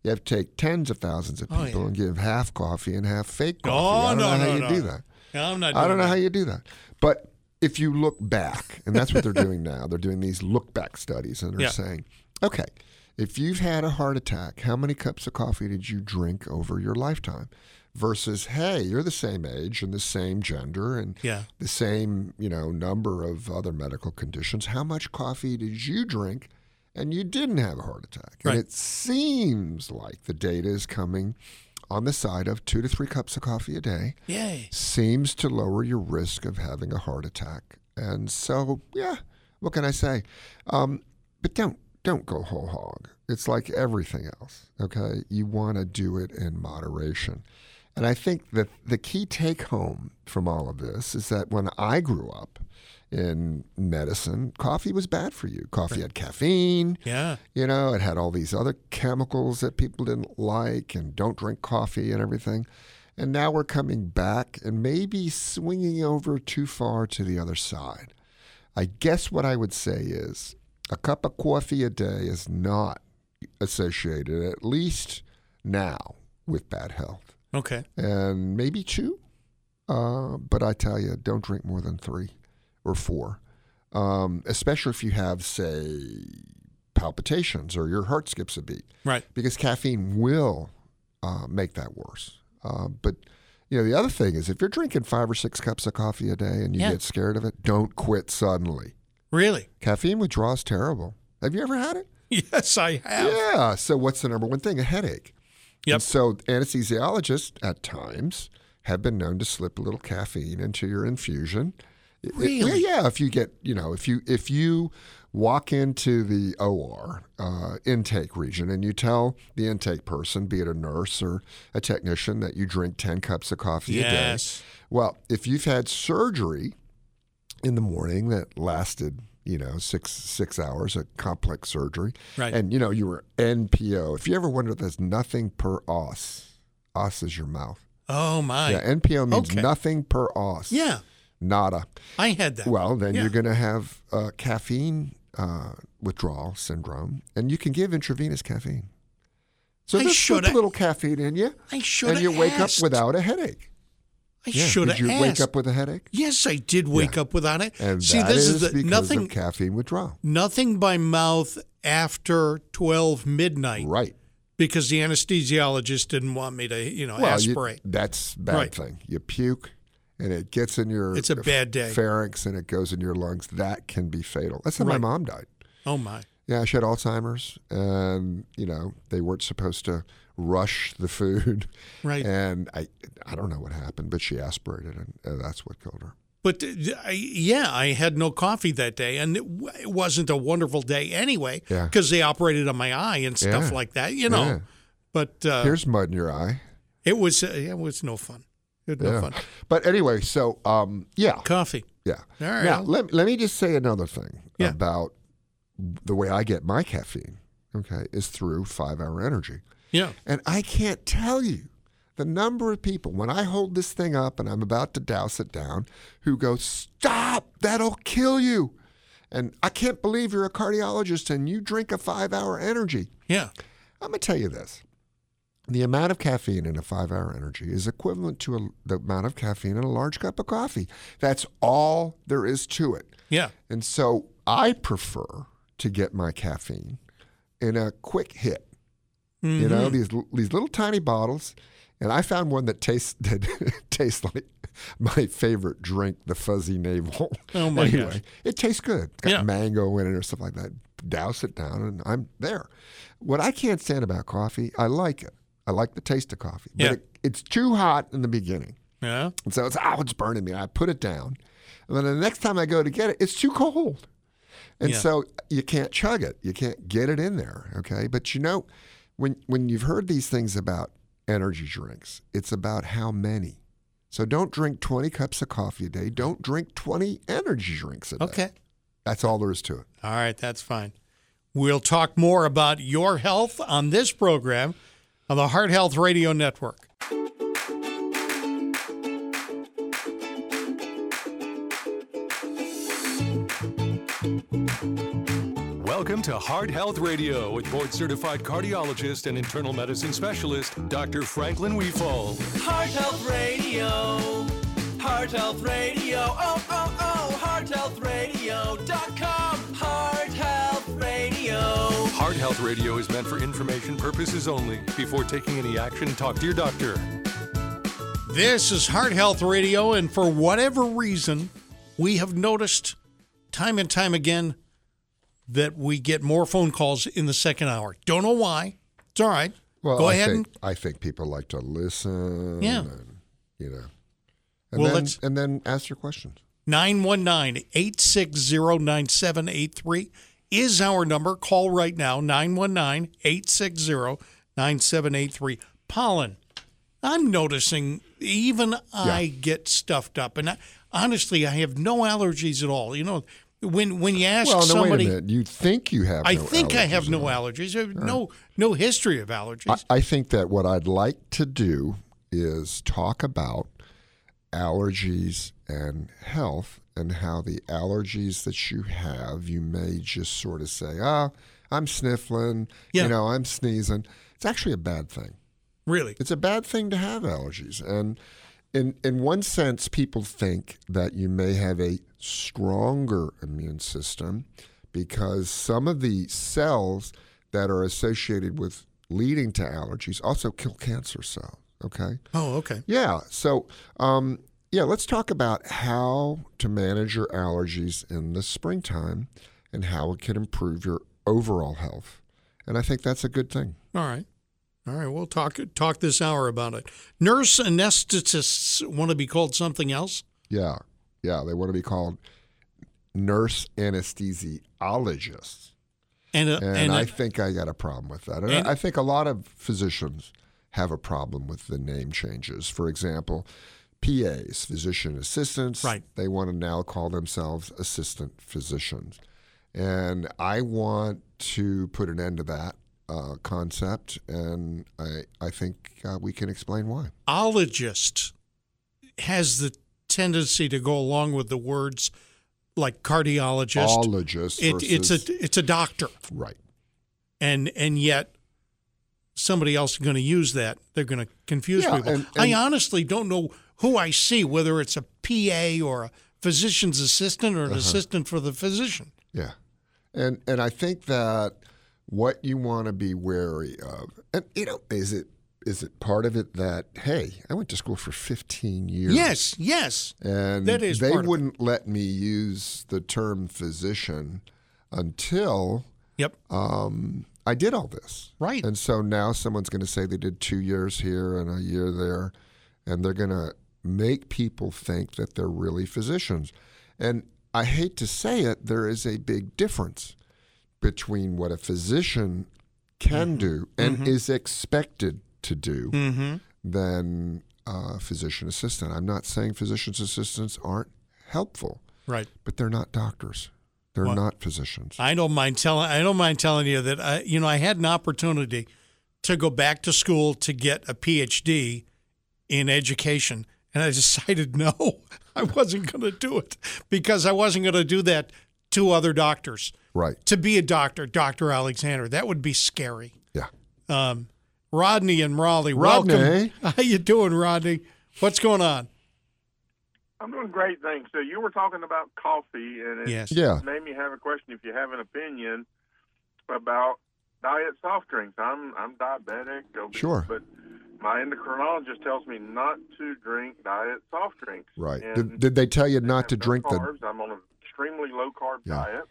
You have to take tens of thousands of Oh, people yeah. and give half coffee and half fake coffee. Oh, I don't no, know how no, you no, do that. Yeah, I'm not. I don't know that. how you do that. But if you look back, and that's what they're doing now, they're doing these look back studies and they're Yeah. saying, okay, if you've had a heart attack, how many cups of coffee did you drink over your lifetime? Versus, hey, you're the same age and the same gender and Yeah. the same, you know, number of other medical conditions. How much coffee did you drink and you didn't have a heart attack? Right. And it seems like the data is coming on the side of two to three cups of coffee a day Yay. seems to lower your risk of having a heart attack. And so, yeah, what can I say? Um, but don't don't go whole hog. It's like everything else. Okay, you want to do it in moderation. And I think that the key take home from all of this is that when I grew up in medicine, coffee was bad for you. Coffee had caffeine. Yeah. You know, it had all these other chemicals that people didn't like and don't drink coffee and everything. And now we're coming back and maybe swinging over too far to the other side. I guess what I would say is a cup of coffee a day is not associated, at least now, with bad health. Okay. And maybe two. Uh, but I tell you, don't drink more than three or four, um, especially if you have, say, palpitations or your heart skips a beat, Right. because caffeine will uh, make that worse. Uh, but you know, the other thing is if you're drinking five or six cups of coffee a day and you Yeah. get scared of it, don't quit suddenly. Really? Caffeine withdrawal is terrible. Have you ever had it? Yes, I have. Yeah. So what's the number one thing? A headache. Yep. And so anesthesiologists at times have been known to slip a little caffeine into your infusion. It- Really? yeah, if you get, you know, if you if you walk into the OR uh, intake region and you tell the intake person, be it a nurse or a technician, that you drink 10 cups of coffee a day. Yes. Well, if you've had surgery in the morning that lasted, you know, six six hours, a complex surgery, Right. and you know you were NPO. If you ever wonder, there's nothing per os. Os is your mouth. Oh my. Yeah, NPO means Okay. nothing per os. Yeah, nada. I had that. Well, then Yeah. you're going to have uh, caffeine uh, withdrawal syndrome, and you can give intravenous caffeine. So I just shoulda- a little caffeine in you, I should and you wake asked. up without a headache. I Yeah. should have Did you asked. wake up with a headache? Yes, I did wake Yeah. up without it. And See, this is is, the, because nothing. of caffeine withdrawal. nothing by mouth after twelve midnight Right. because the anesthesiologist didn't want me to, you know, Well, you- aspirate. that's bad Right. thing. You puke, and it gets in your It's a bad day. pharynx, and it goes in your lungs. That can be fatal. That's how Right. my mom died. oh my. Yeah, she had Alzheimer's, and you know they weren't supposed to rush the food. Right. And I, I don't know what happened, but she aspirated, and that's what killed her. But uh, yeah, I had no coffee that day, and it, w- it wasn't a wonderful day anyway Yeah. because they operated on my eye and stuff Yeah. like that, you know. Yeah. But uh, Here's mud in your eye. it was uh, it was no fun. It was Yeah. no fun. But anyway, so um, yeah, Coffee. yeah. All right. Now let let me just say another thing Yeah. about the way I get my caffeine. Okay, is through five hour energy. Yeah. And I can't tell you the number of people when I hold this thing up and I'm about to douse it down who go, Stop, that'll kill you. And I can't believe you're a cardiologist and you drink a five hour energy. Yeah. I'm going to tell you this. The amount of caffeine in a five hour energy is equivalent to a, the amount of caffeine in a large cup of coffee. That's all there is to it. Yeah. And so I prefer to get my caffeine in a quick hit. You know, Mm-hmm. these these little tiny bottles. And I found one that tastes that tastes like my favorite drink, the fuzzy navel. Oh, my anyway, gosh. it tastes good. It's got Yeah. mango in it or stuff like that. Douse it down and I'm there. What I can't stand about coffee, I like it. I like the taste of coffee. But Yeah. it, it's too hot in the beginning. Yeah. And so it's, oh, it's burning me. I put it down. And then the next time I go to get it, it's too cold. And Yeah. so you can't chug it. You can't get it in there. Okay. But you know, when, when you've heard these things about energy drinks, it's about how many. So don't drink 20 cups of coffee a day. Don't drink 20 energy drinks a day. Okay. That's all there is to it. All right, that's fine. We'll talk more about your health on this program on the Heart Health Radio Network. Welcome to Heart Health Radio with board certified cardiologist and internal medicine specialist, Dr. Franklin Wefald. Heart Health Radio. Heart Health Radio. Oh, oh, oh. HeartHealthRadio.com. Health Radio is meant for information purposes only. Before taking any action, talk to your doctor. This is Heart Health Radio, and for whatever reason, we have noticed time and time again that we get more phone calls in the second hour. Don't know why. It's all right. Well, Go I ahead think, I think people like to listen. Yeah. And, you know. And Well, then, let's- and then ask your questions. 919 860 9783 is our number. Call right now 919 860 9783. Pollen. I'm noticing even I get stuffed up. And I, honestly, I have no allergies at all. You know, when when you ask Well, now somebody, wait a minute. You think you have allergies. I no think I have no allergies. I have No, no history of allergies. I, I think that what I'd like to do is talk about allergies and health and how the allergies that you have, you may just sort of say, ah, I'm sniffling, Yeah. you know, I'm sneezing. It's actually a bad thing. really? It's a bad thing to have allergies. And in in one sense, people think that you may have a stronger immune system because some of the cells that are associated with leading to allergies also kill cancer cells. Okay. Oh, okay. Yeah. So, um, yeah, let's talk about how to manage your allergies in the springtime and how it can improve your overall health. And I think that's a good thing. All right. All right, we'll talk talk this hour about it. Nurse anesthetists want to be called something else? Yeah, yeah. They want to be called nurse anesthesiologists. And, uh, And, and I think I got a problem with that. And, And- I think a lot of physicians have a problem with the name changes. For example, PAs, physician assistants, Right. they want to now call themselves assistant physicians. And I want to put an end to that uh, concept, and I, I think uh, we can explain why. ologist has the tendency to go along with the words like cardiologist. Ologist It, it's a it's a doctor, right. and and yet somebody else is going to use that. They're going to confuse Yeah, people. and- I honestly don't know who I see, whether it's a PA or a physician's assistant Uh-huh. or an assistant for the physician. Yeah, and and I think that what you want to be wary of, and you know, is it is it part of it that hey, I went to school for 15 years. Yes, yes. and that is they part of it. wouldn't let me use the term physician until Yep. um, I did all this. Right. And so now someone's going to say they did two years here and a year there, and they're going to make people think that they're really physicians. And I hate to say it, there is a big difference between what a physician can mm-hmm. do and mm-hmm. is expected to do Mm-hmm. than a physician assistant. I'm not saying physician's assistants aren't helpful, Right. but they're not doctors. They're Well, not physicians. I don't mind telling. I don't mind telling you that. I, you know, I had an opportunity to go back to school to get a PhD in education, and I decided no, I wasn't going to do it because I wasn't going to do that to other doctors. right. To be a doctor, Doctor Alexander, that would be scary. Yeah. Um, Rodney and Raleigh, Rodney. welcome. How you doing, Rodney? What's going on? I'm doing great, thanks. So you were talking about coffee, and it Yes. Yeah. made me have a question. If you have an opinion about diet soft drinks, I'm I'm diabetic, obese, Sure. but my endocrinologist tells me not to drink diet soft drinks. Right. Did, did they tell you not to no drink the? I'm on an extremely low carb Yeah. diet.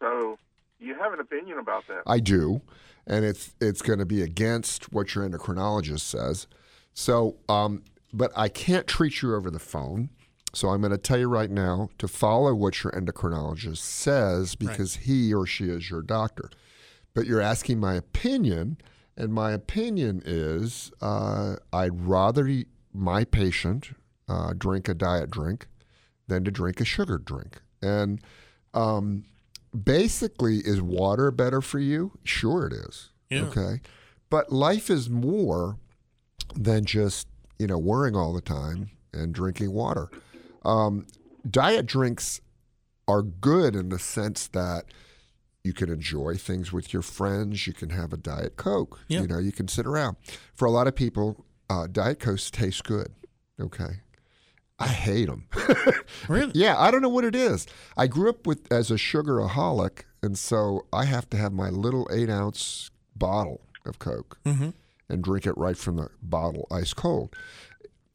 So you have an opinion about that? I do, and it's it's going to be against what your endocrinologist says. So, um, but I can't treat you over the phone. So I'm going to tell you right now to follow what your endocrinologist says because he or she is your doctor. But you're asking my opinion, and my opinion is uh, I'd rather my patient uh, drink a diet drink than to drink a sugared drink. And um, basically, is water better for you? Sure, it is. Yeah. Okay. But life is more than just, you know, worrying all the time and drinking water. Um, diet drinks are good in the sense that you can enjoy things with your friends. You can have a Diet Coke. Yeah. You know, you can sit around. For a lot of people, uh, Diet Cokes taste good. Okay. I hate them. Really? Yeah, I don't know what it is. I grew up with as a sugaraholic, and so I have to have my little eight ounce bottle of Coke Mm-hmm. and drink it right from the bottle, ice cold.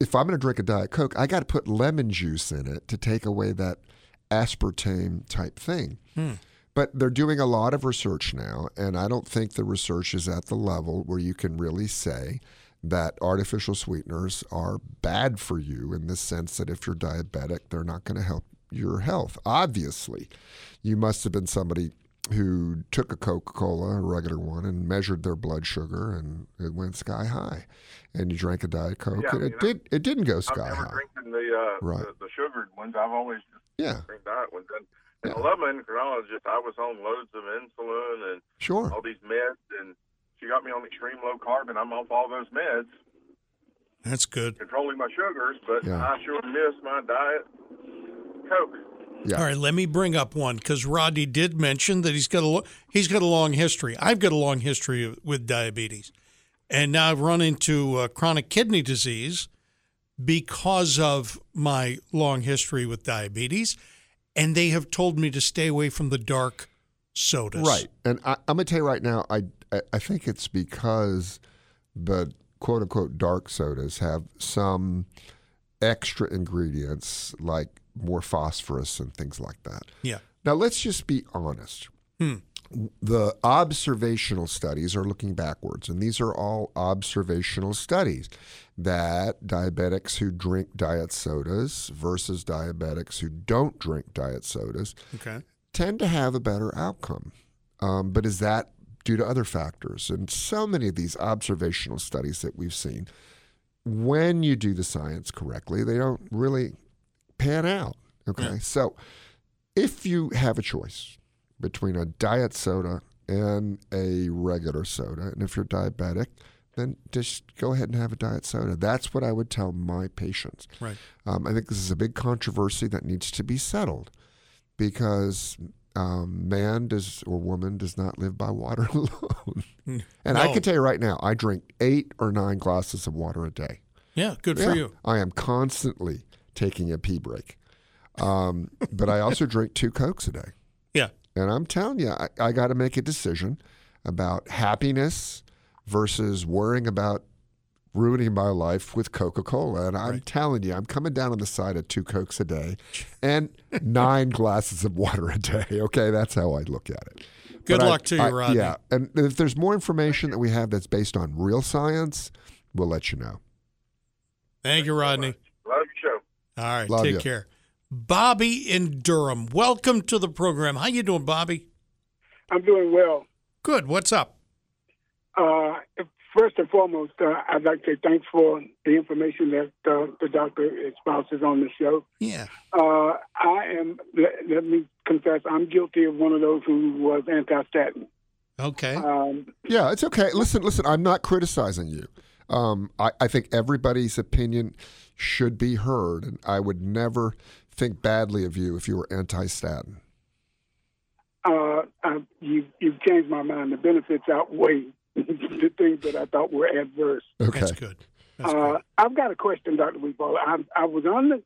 If I'm going to drink a Diet Coke, I got to put lemon juice in it to take away that aspartame type thing. But they're doing a lot of research now, and I don't think the research is at the level where you can really say that artificial sweeteners are bad for you in the sense that if you're diabetic, they're not going to help your health. Obviously, you must have been somebody who took a Coca Cola, a regular one, and measured their blood sugar, and it went sky high. And you drank a Diet Coke, Yeah, and it know, did. It didn't go I've sky never high. drinking the, uh, Right. the the sugared ones. I've always just Yeah, drink diet ones. And Yeah. I love my endocrinologist. I was on loads of insulin and sure. all these meds, and she got me on extreme low carb, and I'm off all those meds, That's good. controlling my sugars. But Yeah. I sure miss my diet Coke. Yeah. All right, let me bring up one because Rodney did mention that he's got a lo- he's got a long history. I've got a long history of- with diabetes, and now I've run into uh, chronic kidney disease because of my long history with diabetes, and they have told me to stay away from the dark sodas. Right. And I, I'm going to tell you right now, I, I I think it's because the quote unquote dark sodas have some extra ingredients like more phosphorus and things like that. Yeah. Now, let's just be honest. Hmm. The observational studies are looking backwards, and these are all observational studies that diabetics who drink diet sodas versus diabetics who don't drink diet sodas Okay. tend to have a better outcome. Um, but is that due to other factors? And so many of these observational studies that we've seen, when you do the science correctly, they don't really pan out. Okay. So if you have a choice between a diet soda and a regular soda, and if you're diabetic, then just go ahead and have a diet soda. That's what I would tell my patients. Right. Um, I think this is a big controversy that needs to be settled because um, man does or woman does not live by water alone. and I can tell you right now, I drink eight or nine glasses of water a day. Yeah. Good for you. I am constantly taking a pee break. Um, but I also drink two Cokes a day. Yeah. And I'm telling you, I, I got to make a decision about happiness versus worrying about ruining my life with Coca Cola. And I'm telling you, I'm coming down on the side of two Cokes a day and nine glasses of water a day. Okay. That's how I look at it. Good But I- luck to you, I- Rodney. Yeah. And if there's more information that we have that's based on real science, we'll let you know. Thank you, Rodney. Love your show. All right. Love take you. care. Bobby in Durham. Welcome to the program. How you doing, Bobby? I'm doing well. Good. What's up? Uh, first and foremost, uh, I'd like to thank for the information that uh, the doctor espouses on the show. Yeah. Uh, I am, let, let me confess, I'm guilty of one of those who was anti-statin. Okay. Um, Yeah, it's okay. Listen, listen, I'm not criticizing you. Um, I, I think everybody's opinion should be heard, and I would never think badly of you if you were anti statin. uh, I, you, you've changed my mind. The benefits outweigh the things that I thought were adverse. Okay. That's good. That's Uh, good. I've got a question, Dr. Wefald. I, I was on the,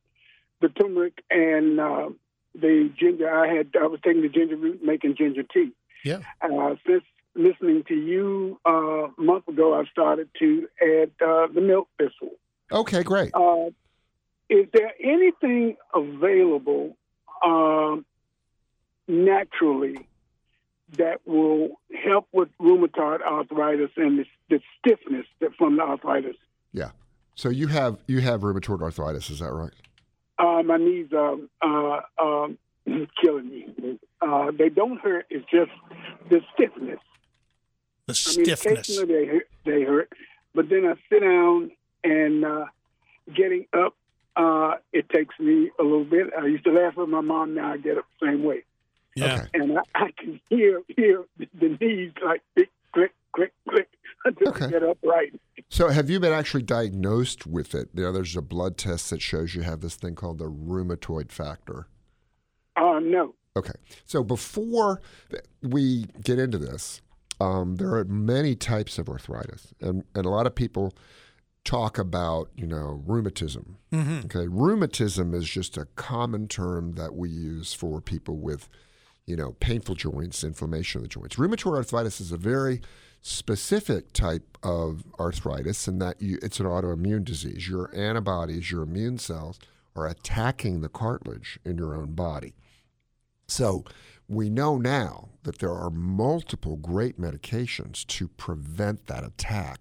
the turmeric and uh, the ginger. I had I was taking the ginger root, making ginger tea. Yeah. Uh, since listening to you uh, a month ago, I've started to add uh, the milk thistle. Okay, great. Uh, is there anything available um, naturally that will help with rheumatoid arthritis and the, the stiffness that from the arthritis? Yeah. So you have you have rheumatoid arthritis, is that right? Uh, my knees are uh, um, killing me. Uh, they don't hurt. It's just the stiffness. The I stiffness. occasionally they hurt, they hurt, but then I sit down and uh, getting up, uh, it takes me a little bit. I used to laugh at my mom. Now I get up the same way, Yeah. Okay. and I, I can hear hear the knees like click click click click until Okay. I get upright. So have you been actually diagnosed with it? You know, there's a blood test that shows you have this thing called the rheumatoid factor. Uh, no. Okay. So before we get into this, um, there are many types of arthritis, and, and a lot of people talk about, you know, rheumatism. Mm-hmm. Okay. Rheumatism is just a common term that we use for people with, you know, painful joints, inflammation of the joints. Rheumatoid arthritis is a very specific type of arthritis in that you, it's an autoimmune disease. Your antibodies, your immune cells, are attacking the cartilage in your own body. So we know now that there are multiple great medications to prevent that attack.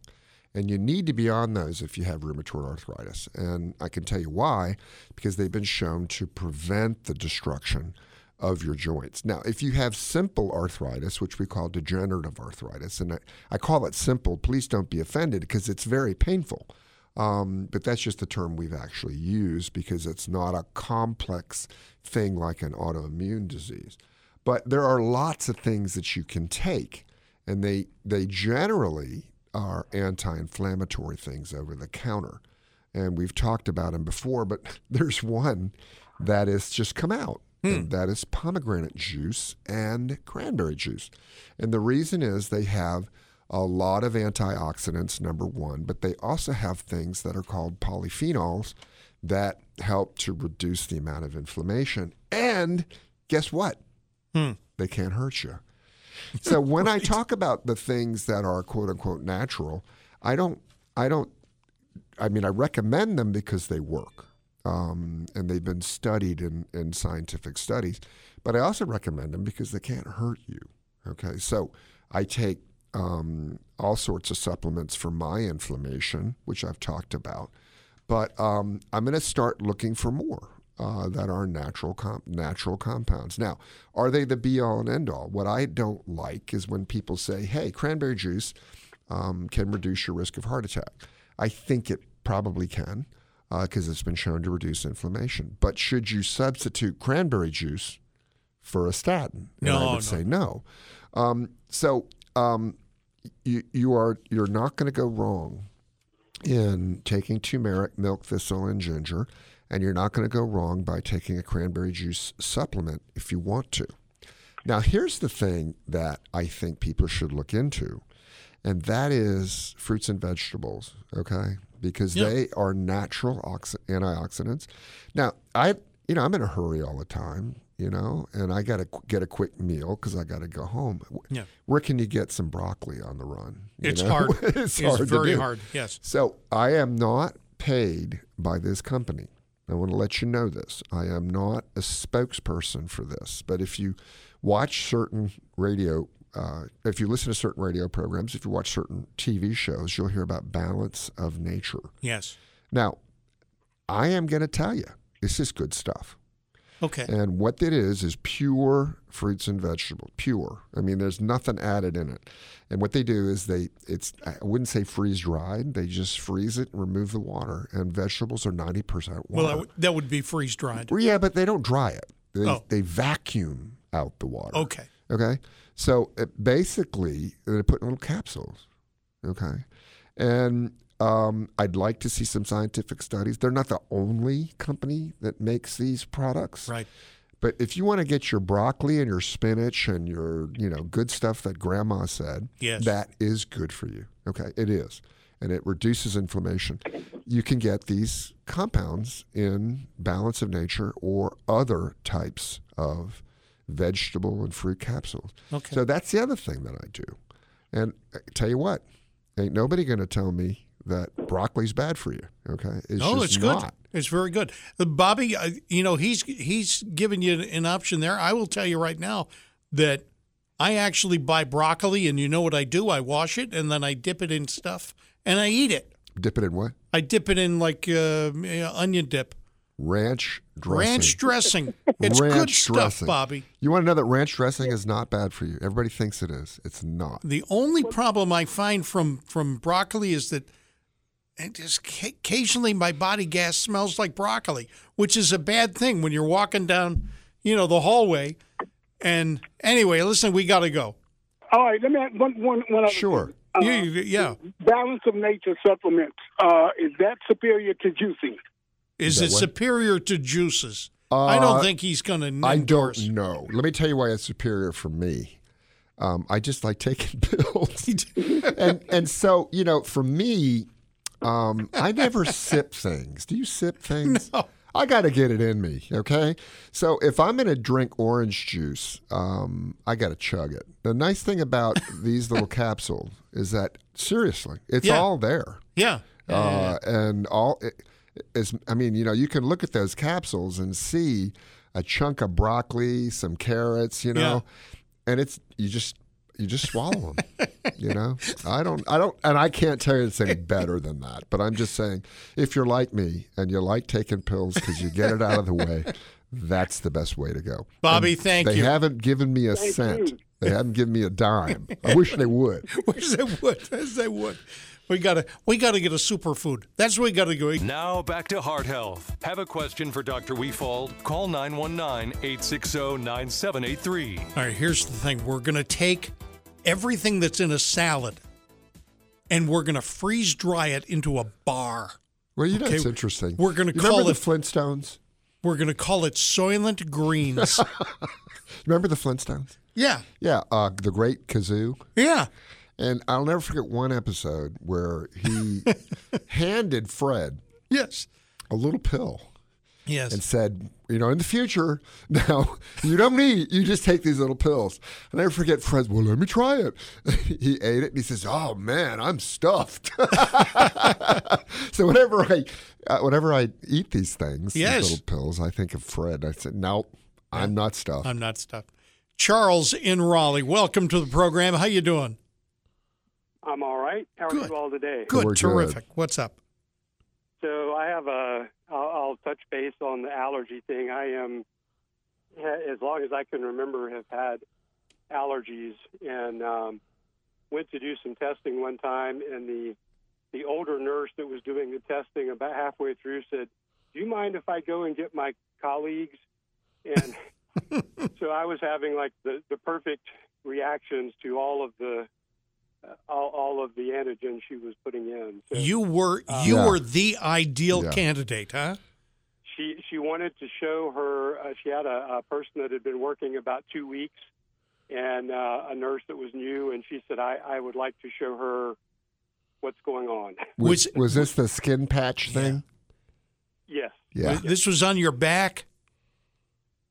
And you need to be on those if you have rheumatoid arthritis. And I can tell you why, because they've been shown to prevent the destruction of your joints. Now, if you have simple arthritis, which we call degenerative arthritis, and I, I call it simple, please don't be offended because it's very painful. Um, but that's just the term we've actually used because it's not a complex thing like an autoimmune disease. But there are lots of things that you can take, and they they generally are anti-inflammatory things over the counter. And we've talked about them before, but there's one that has just come out, and that is pomegranate juice and cranberry juice. And the reason is they have a lot of antioxidants, number one, but they also have things that are called polyphenols that help to reduce the amount of inflammation. And guess what? Hmm. They can't hurt you. So when I talk about the things that are quote unquote natural, I don't, I don't, I mean, I recommend them because they work. Um, and they've been studied in, in scientific studies, but I also recommend them because they can't hurt you. Okay, so I take um, all sorts of supplements for my inflammation, which I've talked about, but um, I'm going to start looking for more. Uh, that are natural com- natural compounds. Now, are they the be all and end all? What I don't like is when people say, "Hey, cranberry juice um, can reduce your risk of heart attack." I think it probably can because uh, it's been shown to reduce inflammation. But should you substitute cranberry juice for a statin? And No, I would no. say no. Um, so um, you you are you're not going to go wrong in taking turmeric, milk thistle, and ginger, and you're not going to go wrong by taking a cranberry juice supplement if you want to. Now, here's the thing that I think people should look into, and that is fruits and vegetables, okay? Because Yeah. they are natural oxi- antioxidants. Now, I, you know, I'm in a hurry all the time, you know, and I got to get a quick meal because I got to go home. Yeah. Where can you get some broccoli on the run? It's know? hard. it's, It's hard very hard, yes. So I am not paid by this company. I want to let you know this. I am not a spokesperson for this. But if you watch certain radio, uh, if you listen to certain radio programs, if you watch certain TV shows, you'll hear about balance of nature. Yes. Now, I am going to tell you, this is good stuff. Okay. And what it is is pure fruits and vegetables. Pure. I mean, there's nothing added in it. And what they do is they it's I wouldn't say freeze dried. They just freeze it and remove the water. And vegetables are ninety percent Well, water. that, would- that would be freeze dried. Well, yeah, but they don't dry it. They, Oh. they vacuum out the water. Okay. Okay. So it basically, they put in little capsules. Okay. And um, I'd like to see some scientific studies. They're not the only company that makes these products. Right. But if you want to get your broccoli and your spinach and your, you know, good stuff that grandma said, Yes. that is good for you. Okay, it is. And it reduces inflammation. You can get these compounds in Balance of Nature or other types of vegetable and fruit capsules. Okay. So that's the other thing that I do. And I tell you what, ain't nobody going to tell me that broccoli's bad for you. Okay, it's no, just it's good. not. It's very good. Uh, Bobby, uh, you know, he's he's given you an option there. I will tell you right now that I actually buy broccoli, and you know what I do? I wash it, and then I dip it in stuff, and I eat it. Dip it in what? I dip it in like uh, onion dip, Ranch dressing. ranch dressing. It's good stuff, dressing. Bobby. You want to know that ranch dressing is not bad for you. Everybody thinks it is. It's not. The only problem I find from from broccoli is that it just occasionally my body gas smells like broccoli, which is a bad thing when you're walking down, you know, the hallway. And anyway, listen, we got to go. All right, let me add one one one other. Sure. thing. Uh, You- you- yeah. Balance of nature supplements. Uh, is that superior to juicing? Is that it what? superior to juices? I don't Uh, think he's going to I don't know. Let me tell you why it's superior for me. Um, I just like taking pills, and and so you know, for me, um, I never sip things. Do you sip things? No. I got to get it in me. Okay, so if I'm going to drink orange juice, um, I got to chug it. The nice thing about these little capsules is that seriously, it's Yeah. all there. Yeah. uh, and all it, is. I mean, you know, you can look at those capsules and see a chunk of broccoli, some carrots, you know, and it's you just you just swallow them. you know, I don't, I don't, and I can't tell you it's any better than that. But I'm just saying, if you're like me and you like taking pills because you get it out of the way, that's the best way to go. Bobby, And thank they you. They haven't given me a Thank cent. you. They haven't given me a dime. I wish they would. Wish they would. As they would. We gotta we gotta get a superfood. That's what we gotta go. Now back to Heart Health. Have a question for Dr. Wefald? Call 919 860 9783. All right, here's the thing. We're going to take everything that's in a salad and we're going to freeze dry it into a bar. Well, you know, Okay, it's interesting. we're gonna You call remember it- the Flintstones. We're going to call it Soylent Greens. Remember the Flintstones? yeah. Yeah, uh, the Great Gazoo. Yeah. And I'll never forget one episode where he handed Fred Yes. a little pill Yes. and said, you know, in the future, now you don't need, you just take these little pills. And I'll never forget Fred, well, let me try it. he ate it and he says, oh man, I'm stuffed. so whenever I, uh, whenever I eat these things, Yes. these little pills, I think of Fred. I said, no, I'm not stuffed. I'm not stuffed. Charles in Raleigh. Welcome to the program. How you doing? I'm all right. How are Good. you all today? Good, We're good. terrific. What's up? So I have a. I'll, I'll touch base on the allergy thing. I am, as long as I can remember, have had allergies and um, went to do some testing one time, and the the older nurse that was doing the testing about halfway through said, "Do you mind if I go and get my colleagues?" And so I was having like the the perfect reactions to all of the. Uh, all, all of the antigen she was putting in. So, You were you Yeah. were the ideal Yeah. candidate, huh? she she wanted to show her. Uh, she had a, a person that had been working about two weeks, and uh, a nurse that was new, and she said, "I I would like to show her what's going on." Was, Was- was this the skin patch thing? yes. Yeah. This was on your back.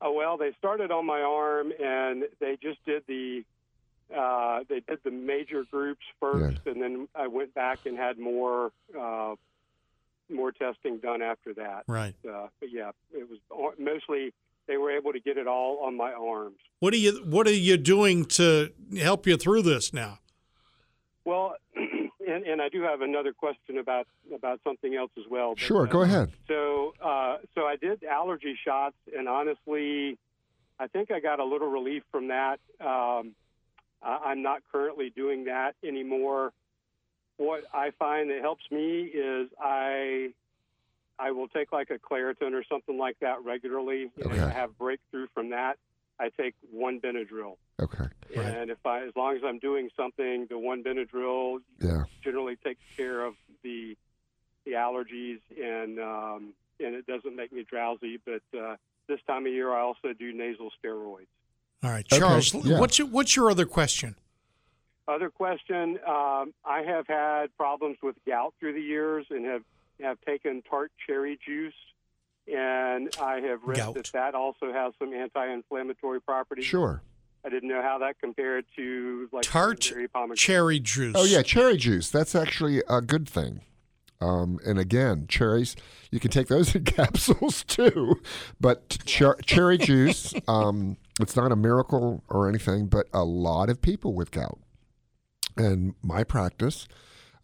Oh well, they started on my arm, and they just did the. Uh, they did the major groups first, and then I went back and had more uh, more testing done after that. Right. Uh, but yeah, it was mostly they were able to get it all on my arms. What are you What are you doing to help you through this now? Well, and, and I do have another question about about something else as well. but, Sure, uh, go ahead. So, uh, so I did allergy shots, and honestly, I think I got a little relief from that. Um, I, I'm not currently doing that anymore. What I find that helps me is I I will take like a Claritin or something like that regularly, and if Okay. I have breakthrough from that, I take one Benadryl. Okay. Right. And if I, as long as I'm doing something, the one Benadryl Yeah. generally takes care of the the allergies and um, and it doesn't make me drowsy. But uh, this time of year, I also do nasal steroids. All right, Okay, Charles. yeah. What's your, What's your other question? Other question: um, I have had problems with gout through the years and have have taken tart cherry juice, and I have read Gout. that that also has some anti-inflammatory properties. Sure. I didn't know how that compared to like Tart cherry juice. Oh yeah, cherry juice. That's actually a good thing. Um, and again, cherries, you can take those in capsules too. But cher- cherry juice, um, it's not a miracle or anything, but a lot of people with gout. And my practice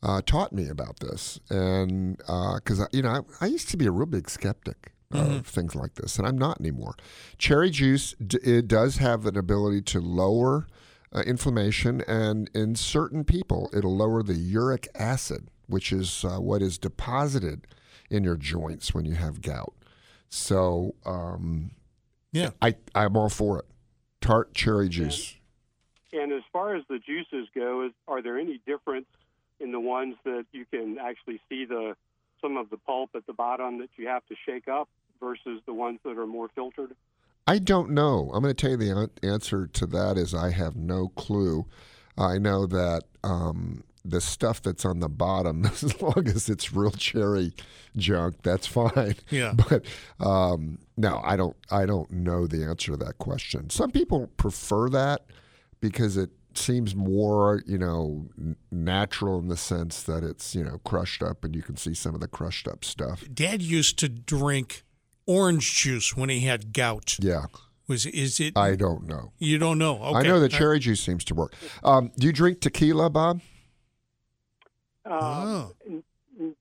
uh, taught me about this. And because, you know, I, I used to be a real big skeptic of things like this, and I'm not anymore. Cherry juice, d- it does have an ability to lower uh, inflammation, and in certain people, it'll lower the uric acid, which is uh, what is deposited in your joints when you have gout. So um, Yeah. I, I'm all for it. Tart cherry juice. And as far as the juices go, is, are there any difference in the ones that you can actually see the some of the pulp at the bottom that you have to shake up versus the ones that are more filtered? I don't know. I'm going to tell you the answer to that is I have no clue. I know that um, the stuff that's on the bottom, as long as it's real cherry junk, that's fine. Yeah. But um, no, I don't. I don't know the answer to that question. Some people prefer that because it seems more, you know, natural in the sense that it's, you know, crushed up and you can see some of the crushed up stuff. Dad used to drink orange juice when he had gout. Yeah, Was is it? I don't know. you don't know. Okay. I know the cherry juice seems to work. Um, do you drink tequila, Bob? Um, Oh. n- n-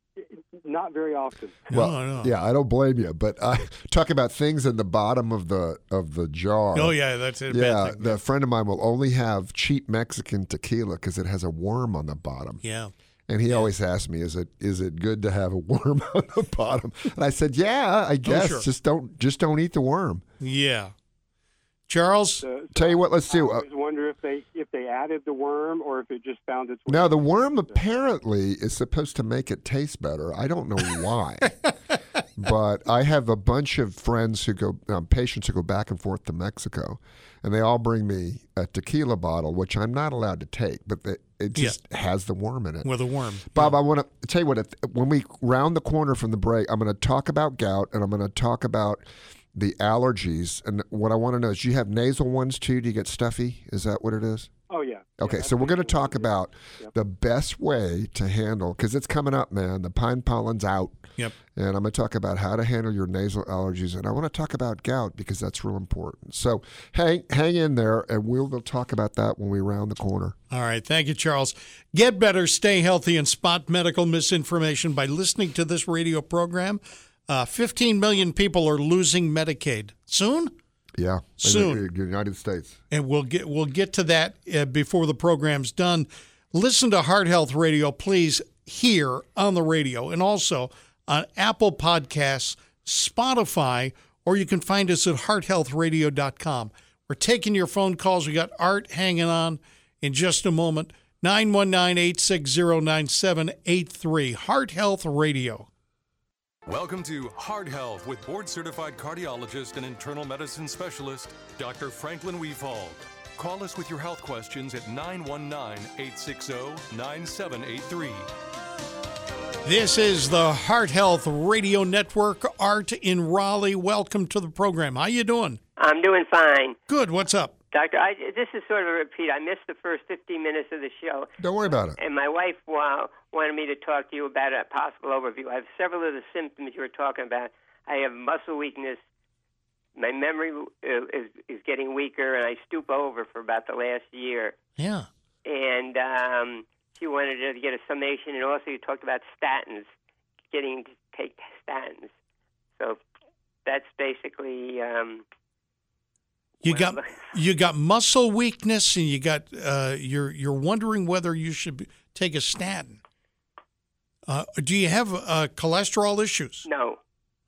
not very often. No, well, no. yeah, I don't blame you. But I talk about things in the bottom of the of the jar. Oh yeah, that's it. yeah. bad thing. The friend of mine will only have cheap Mexican tequila because it has a worm on the bottom. Yeah. And he always asks me, "Is it is it good to have a worm on the bottom?" And I said, "Yeah, I guess. Oh, sure. Just don't just don't eat the worm." Yeah. Charles, So, so Tell you what, let's do. I always wonder if they if they added the worm or if it just found its way. now the worm apparently is supposed to make it taste better. I don't know why, but I have a bunch of friends who go, um, patients who go back and forth to Mexico, and they all bring me a tequila bottle, which I'm not allowed to take, but the, it Yeah. just has the worm in it. with a worm. Bob, I want to tell you what. If, when we round the corner from the break, I'm going to talk about gout, and I'm going to talk about the allergies. And what I want to know is, do you have nasal ones too? Do you get stuffy? Is that what it is? Oh yeah. Okay, so we're going to talk about the best way to handle because it's coming up, man. The pine pollen's out. Yep. And I'm going to talk about how to handle your nasal allergies, and I want to talk about gout because that's real important. So hang hang in there, and we'll, we'll talk about that when we round the corner. All right. Thank you, Charles. Get better, stay healthy, and spot medical misinformation by listening to this radio program. Uh, 15 million people are losing Medicaid soon. Yeah, Soon. in the United States. and we'll get we'll get to that uh, before the program's done. Listen to Heart Health Radio, please, here on the radio, and also on Apple Podcasts, Spotify, or you can find us at hearthealthradio.com. We're taking your phone calls. We got Art hanging on in just a moment. 919-860-9783. Heart Health Radio. Welcome to Heart Health with board certified cardiologist and internal medicine specialist, Dr. Franklin Wefald. Call us with your health questions at 919 860 9783. This is the Heart Health Radio Network. Art in Raleigh. Welcome to the program. How you doing? I'm doing fine. Good. What's up? Doctor, I, this is sort of a repeat. I missed the first 15 minutes of the show, Don't worry about it. and my wife wa- wanted me to talk to you about a possible overview. I have several of the symptoms you were talking about. I have muscle weakness. My memory uh, is, is getting weaker, and I stoop over for about the last year. Yeah. And um, she wanted to get a summation, and also you talked about statins, getting to take statins. So that's basically. Um, You Well, got you got muscle weakness, and you got uh, you're you're wondering whether you should be, take a statin. Uh, do you have uh, cholesterol issues? no.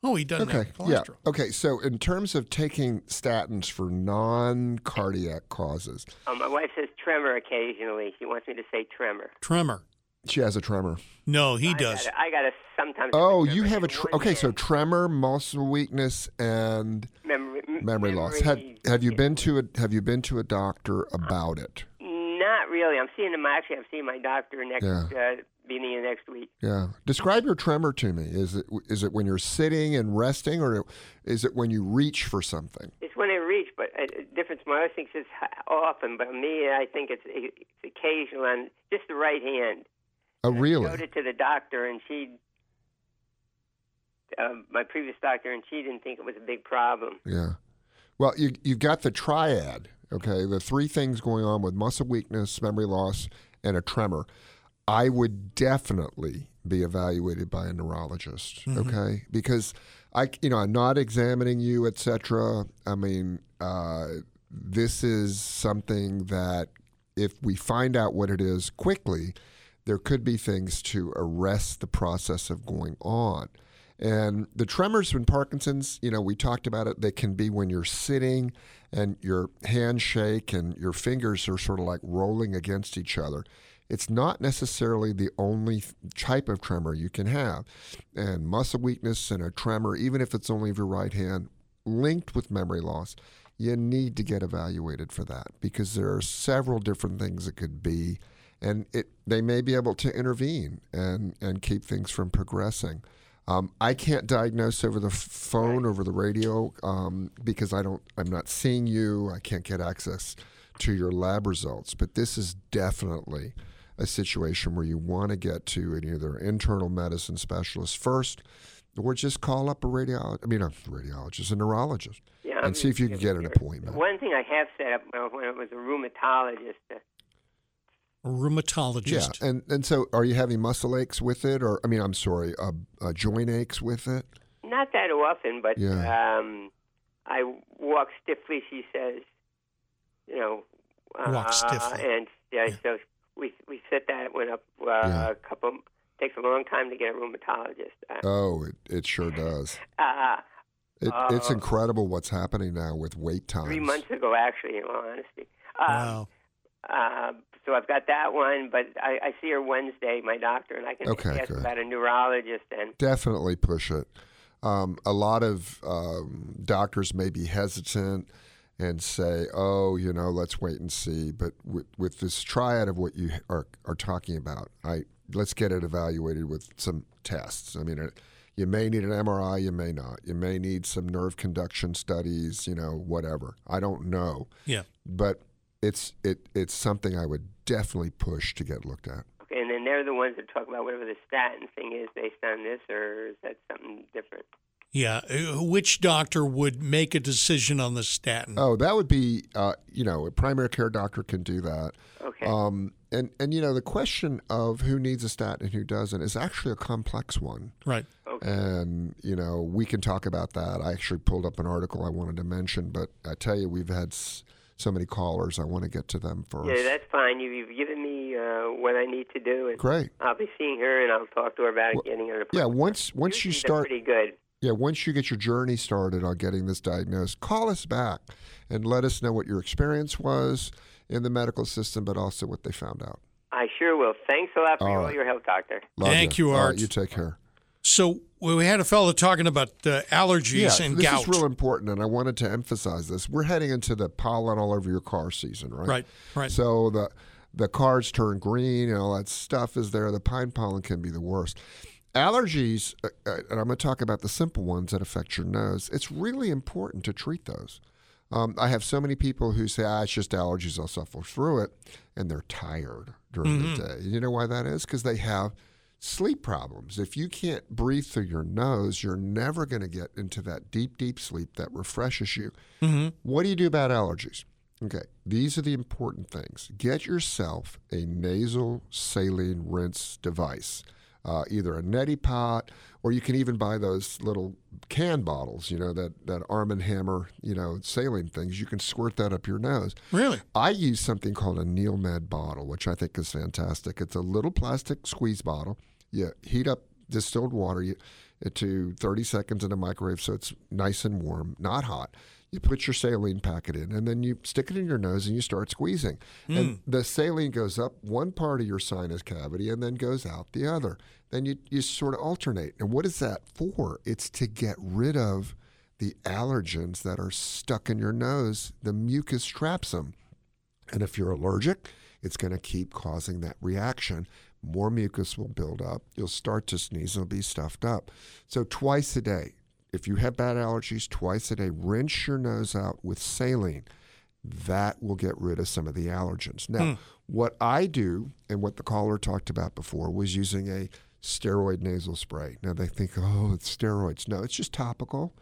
Oh, he doesn't Okay. have Yeah. Okay. So, in terms of taking statins for non-cardiac causes, Um, my wife says tremor occasionally. She wants me to say tremor. Tremor. she has a tremor. No, he I does. Gotta, I got to sometimes. Oh, have you have a in tr- okay. So tremor, muscle weakness, and memory, m- memory loss. Have Have you been to a Have you been to a doctor about it? Not really. I'm seeing him. Actually, I'm seeing my doctor next Yeah. uh, beginning of next week. Yeah. Describe your tremor to me. Is it is it when you're sitting and resting, or is it when you reach for something? It's when I reach, but uh, difference. My wife thinks it's often, but me, I think it's it's occasional and just the right hand. Oh, really? Showed it to the doctor, and she, uh, my previous doctor, and she didn't think it was a big problem. Yeah. Well, you you've got the triad. Okay, the three things going on with muscle weakness, memory loss, and a tremor. I would definitely be evaluated by a neurologist. Okay, because I, you know, I'm not examining you, etc. I mean, uh, this is something that if we find out what it is quickly, there could be things to arrest the process of going on. And the tremors in Parkinson's, you know, we talked about it. They can be when you're sitting and your hands shake and your fingers are sort of like rolling against each other. It's not necessarily the only type of tremor you can have. And muscle weakness and a tremor, even if it's only of your right hand, linked with memory loss, you need to get evaluated for that because there are several different things it could be. And it, they may be able to intervene and, and keep things from progressing. Um, I can't diagnose over the phone, over the radio, um, because I don't. I'm not seeing you. I can't get access to your lab results. But this is definitely a situation where you want to get to an either internal medicine specialist first, or just call up a radiologist. I mean, a radiologist, a neurologist, Yeah, and I'm see if you can get an appointment. One thing I have set up uh, when it was a rheumatologist. A rheumatologist. Yeah, and and so are you having muscle aches with it, or I mean, I'm sorry, uh, uh, joint aches with it? not that often, but Yeah. um, I walk stiffly. She says, you know, uh, Walk stiffly. and yeah, so we we set that one up uh, Yeah. a couple. Takes a long time to get a rheumatologist. Uh, Oh, it, it sure does. uh, It, it's Uh, incredible what's happening now with wait times. three months ago, actually, in all honesty. Um, Wow. Uh, so I've got that one, but I, I see her Wednesday, my doctor, and I can Okay, ask good. about a neurologist. And Definitely push it. Um, a lot of um, doctors may be hesitant and say, "Oh, you know, let's wait and see." But with, with this triad of what you are, are talking about, I let's get it evaluated with some tests. I mean, it, you may need an MRI, you may not. You may need some nerve conduction studies, you know, whatever. I don't know. Yeah. But it's it it's something I would definitely push to get looked at. Okay, and then they're the ones that talk about whatever the statin thing is based on this, or is that something different? Yeah. Uh, Which doctor would make a decision on the statin? Oh, that would be, uh, you know, a primary care doctor can do that. Okay. Um, and and you know, the question of who needs a statin and who doesn't is actually a complex one. Right. Okay. And you know, we can talk about that. I actually pulled up an article I wanted to mention, but I tell you, we've had s- so many callers. I want to get to them first. Yeah, that's fine. You, you've given me uh, what I need to do, and Great. I'll be seeing her, and I'll talk to her about getting her. Yeah, once once you Usually they're start pretty good. Yeah, once you get your journey started on getting this diagnosed, call us back and let us know what your experience was in the medical system, but also what they found out. I sure will. Thanks a lot for All all right. your help, doctor. Love Thank you, All right, Art. you take care. So we had a fellow talking about uh, allergies yeah, and this gout. is real important, and I wanted to emphasize this. We're heading into the pollen all over your car season, right? Right, right. So the the cars turn green and all that stuff is there. The pine pollen can be the worst. Allergies, uh, uh, and I'm going to talk about the simple ones that affect your nose. It's really important to treat those. Um, I have so many people who say, ah, it's just allergies, I'll suffer through it, and they're tired during Mhm. the day. You know why that is? Because they have sleep problems. If you can't breathe through your nose, you're never going to get into that deep, deep sleep that refreshes you. Mhm. What do you do about allergies? Okay, these are the important things. Get yourself a nasal saline rinse device, uh, either a neti pot, or you can even buy those little can bottles, you know, that, that Arm and Hammer, you know, saline things. You can squirt that up your nose. Really? I use something called a Neilmed bottle, which I think is fantastic. It's a little plastic squeeze bottle. You heat up distilled water you, to 30 seconds in a microwave so it's nice and warm, not hot. You put your saline packet in, and then you stick it in your nose and you start squeezing. And hmm. the saline goes up one part of your sinus cavity and then goes out the other. Then you, you sort of alternate. And what is that for? It's to get rid of the allergens that are stuck in your nose. The mucus traps them. And if you're allergic, it's going to keep causing that reaction. More mucus will build up. You'll start to sneeze and it'll be stuffed up. So, twice a day, if you have bad allergies, twice a day, rinse your nose out with saline. That will get rid of some of the allergens. Now, Hmm. what I do, and what the caller talked about before, was using a steroid nasal spray. Now, they think, oh, it's steroids. No, it's just topical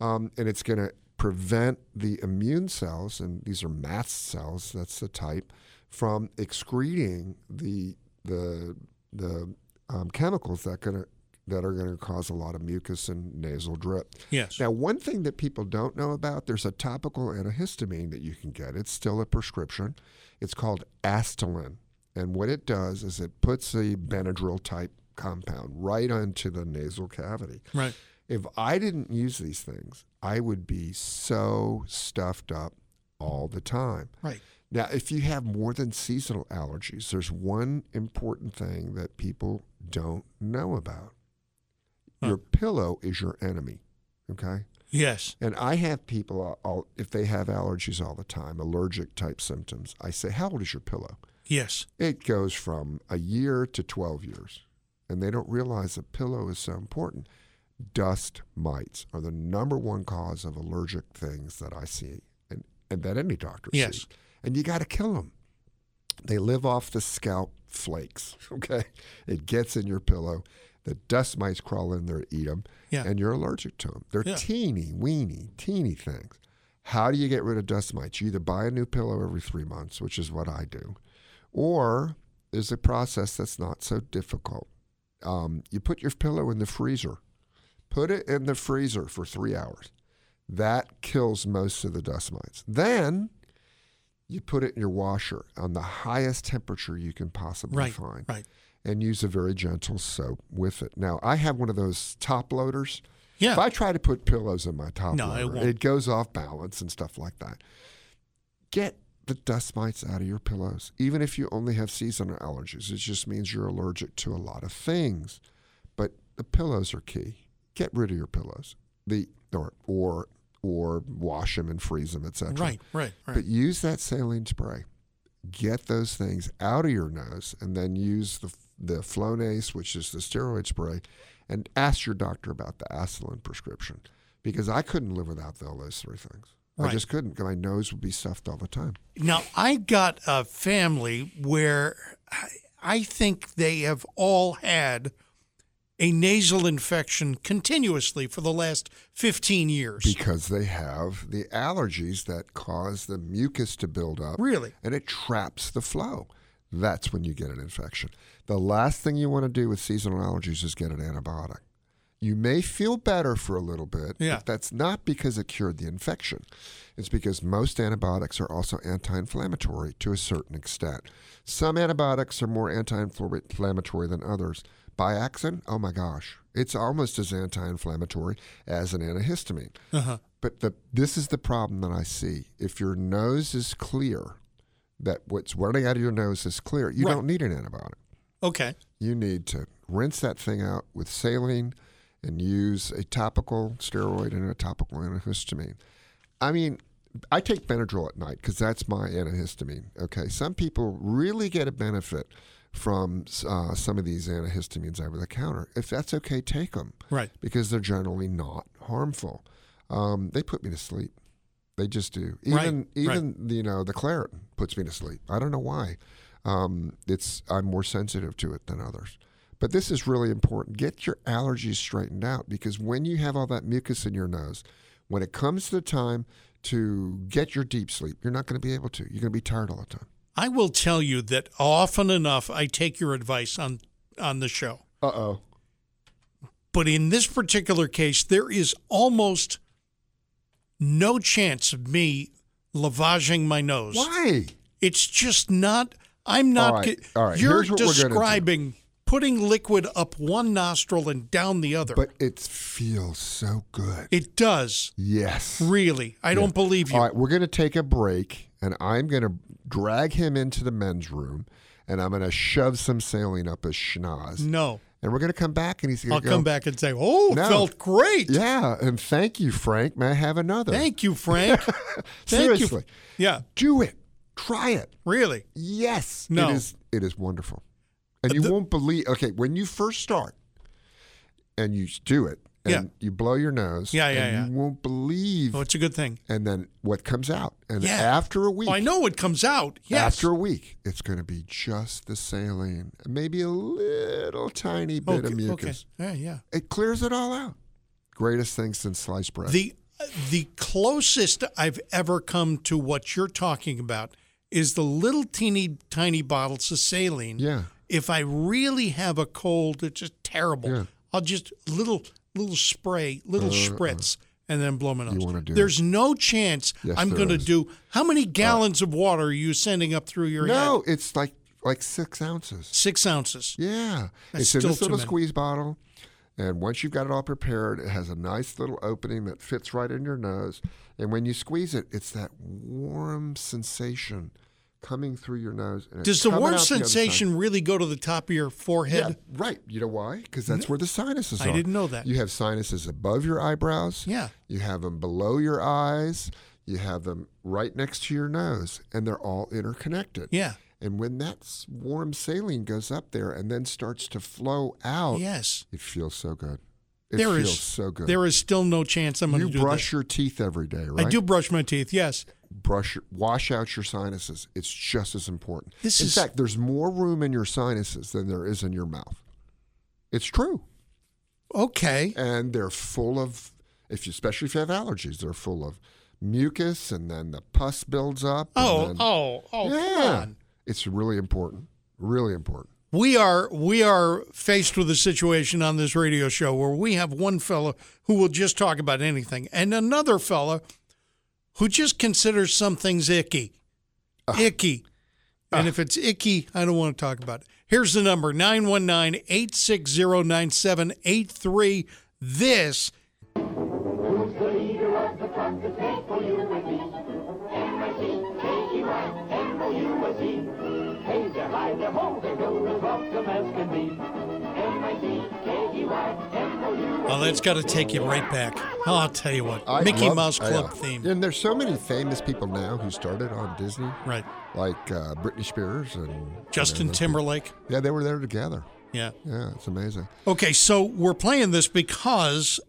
um, and it's going to prevent the immune cells, and these are mast cells. That's the type from excreting the the the um, chemicals that gonna that are going to cause a lot of mucus and nasal drip. Yes. Now, one thing that people don't know about, there's a topical antihistamine that you can get. It's still a prescription. It's called Astelin. And what it does is it puts a Benadryl type compound right onto the nasal cavity. Right. If I didn't use these things, I would be so stuffed up all the time. Right. Now, if you have more than seasonal allergies, there's one important thing that people don't know about. Your pillow is your enemy. Okay. Yes. And I have people, all, all, if they have allergies all the time, allergic type symptoms, I say, How old is your pillow? Yes. It goes from a year to 12 years. And they don't realize a pillow is so important. Dust mites are the number one cause of allergic things that I see and, and that any doctor Yes. sees. And you got to kill them. They live off the scalp flakes, okay? It gets in your pillow. The dust mites crawl in there, eat them, Yeah. and you're allergic to them. They're Yeah. teeny, weeny, teeny things. How do you get rid of dust mites? You either buy a new pillow every three months, which is what I do, or there's a process that's not so difficult. Um, you put your pillow in the freezer, put it in the freezer for three hours. That kills most of the dust mites. Then you put it in your washer on the highest temperature you can possibly Right. find Right. and use a very gentle soap with it. Now, I have one of those top loaders. Yeah. If I try to put pillows in my top No, loader, won't. it goes off balance and stuff like that. Get the dust mites out of your pillows, even if you only have seasonal allergies. It just means you're allergic to a lot of things. But the pillows are key. Get rid of your pillows. The or or or wash them and freeze them, etc. Right. Right. Right. But use that saline spray. Get those things out of your nose, and then use the the Flonase, which is the steroid spray, and ask your doctor about the Astelin prescription, because I couldn't live without all those three things. I just couldn't. 'cause My nose would be stuffed all the time. Now, I got a family where I, I think they have all had a nasal infection continuously for the last 15 years. Because they have the allergies that cause the mucus to build up. Really? And it traps the flow. That's when you get an infection. The last thing you want to do with seasonal allergies is get an antibiotic. You may feel better for a little bit, Yeah. but that's not because it cured the infection. It's because most antibiotics are also anti inflammatory to a certain extent. Some antibiotics are more anti inflammatory than others. Biaxin, oh my gosh, it's almost as anti inflammatory as an antihistamine. Uh-huh. But the, this is the problem that I see. If your nose is clear, that what's running out of your nose is clear, you Right. don't need an antibiotic. Okay. You need to rinse that thing out with saline and use a topical steroid and a topical antihistamine. I mean, I take Benadryl at night because that's my antihistamine. Okay, some people really get a benefit from uh, some of these antihistamines over the counter. If that's okay, take them. Right. Because they're generally not harmful. Um, they put me to sleep. They just do. Right, Even right. even you know the Claritin puts me to sleep. I don't know why. Um, it's I'm more sensitive to it than others. But this is really important. Get your allergies straightened out because when you have all that mucus in your nose, when it comes to the time to get your deep sleep, you're not going to be able to. You're going to be tired all the time. I will tell you that often enough I take your advice on on the show. Uh oh. But in this particular case, there is almost no chance of me lavaging my nose. Why? It's just not. I'm not. All right. All right. You're here's what we're describing putting liquid up one nostril and down the other. But it feels so good. it does Yes. really. I don't believe you. All right, we're going to take a break, and I'm going to drag him into the men's room, and I'm going to shove some saline up his schnoz. No, And we're going to come back, and he's going to I'll go. come back and say, "Oh, No. felt great. Yeah, and thank you, Frank. May I have another? Thank you, Frank. Thank Seriously, You. Yeah, do it. Try it. really. Yes. No. It is. It is wonderful, and uh, you The- won't believe. Okay, when you first start, and you do it, and Yeah. you blow your nose. Yeah, yeah, and yeah. You won't believe. Oh, it's a good thing. and then what comes out, and Yeah. after a week, I know it comes out. Yes. After a week, it's going to be just the saline, maybe a little tiny bit okay, of mucus. Okay. Yeah, yeah. It clears it all out. Greatest thing since sliced bread. The the closest I've ever come to what you're talking about is the little teeny tiny bottles of saline. yeah. If I really have a cold, it's just terrible. Yeah. I'll just little little spray, little spritz, and then blow my nose. Uh, You do There's no chance Yes, I'm going to do. How many gallons of water are you sending up through your No, head? it's like like six ounces. Six ounces. Yeah. That's it's in this little squeeze bottle. And once you've got it all prepared, it has a nice little opening that fits right in your nose. And when you squeeze it, it's that warm sensation coming through your nose. Does the warm out the sensation really go to the top of your forehead? Yeah, right. You know why? Because that's where the sinuses are. I didn't know that. You have sinuses above your eyebrows. Yeah. You have them below your eyes. You have them right next to your nose, and they're all interconnected. Yeah. And when that warm saline goes up there and then starts to flow out, Yes. it feels so good. It There feels is so good. There is still no chance I'm going to do brush your teeth every day, right? I do brush my teeth. Yes. Brush your, wash out your sinuses. It's just as important. This in is- fact, there's more room in your sinuses than there is in your mouth. It's true. Okay. and they're full of if you especially if you have allergies they're full of mucus and then the pus builds up Oh, then- oh, oh, yeah come on. it's really important really important We are we are faced with a situation on this radio show where we have one fella who will just talk about anything and another fella who just considers some things icky. Ah. Icky. And ah. if it's icky, I don't want to talk about it. Here's the number 919 860 9783. This Oh, that's got to take you right back. Oh, I'll tell you what. I Mickey love- Mouse I- Club uh, theme. and there's so many famous people now who started on disney Right. like uh, britney spears and Justin and, Timberlake. yeah they were there together Yeah. yeah it's amazing Okay, so we're playing this because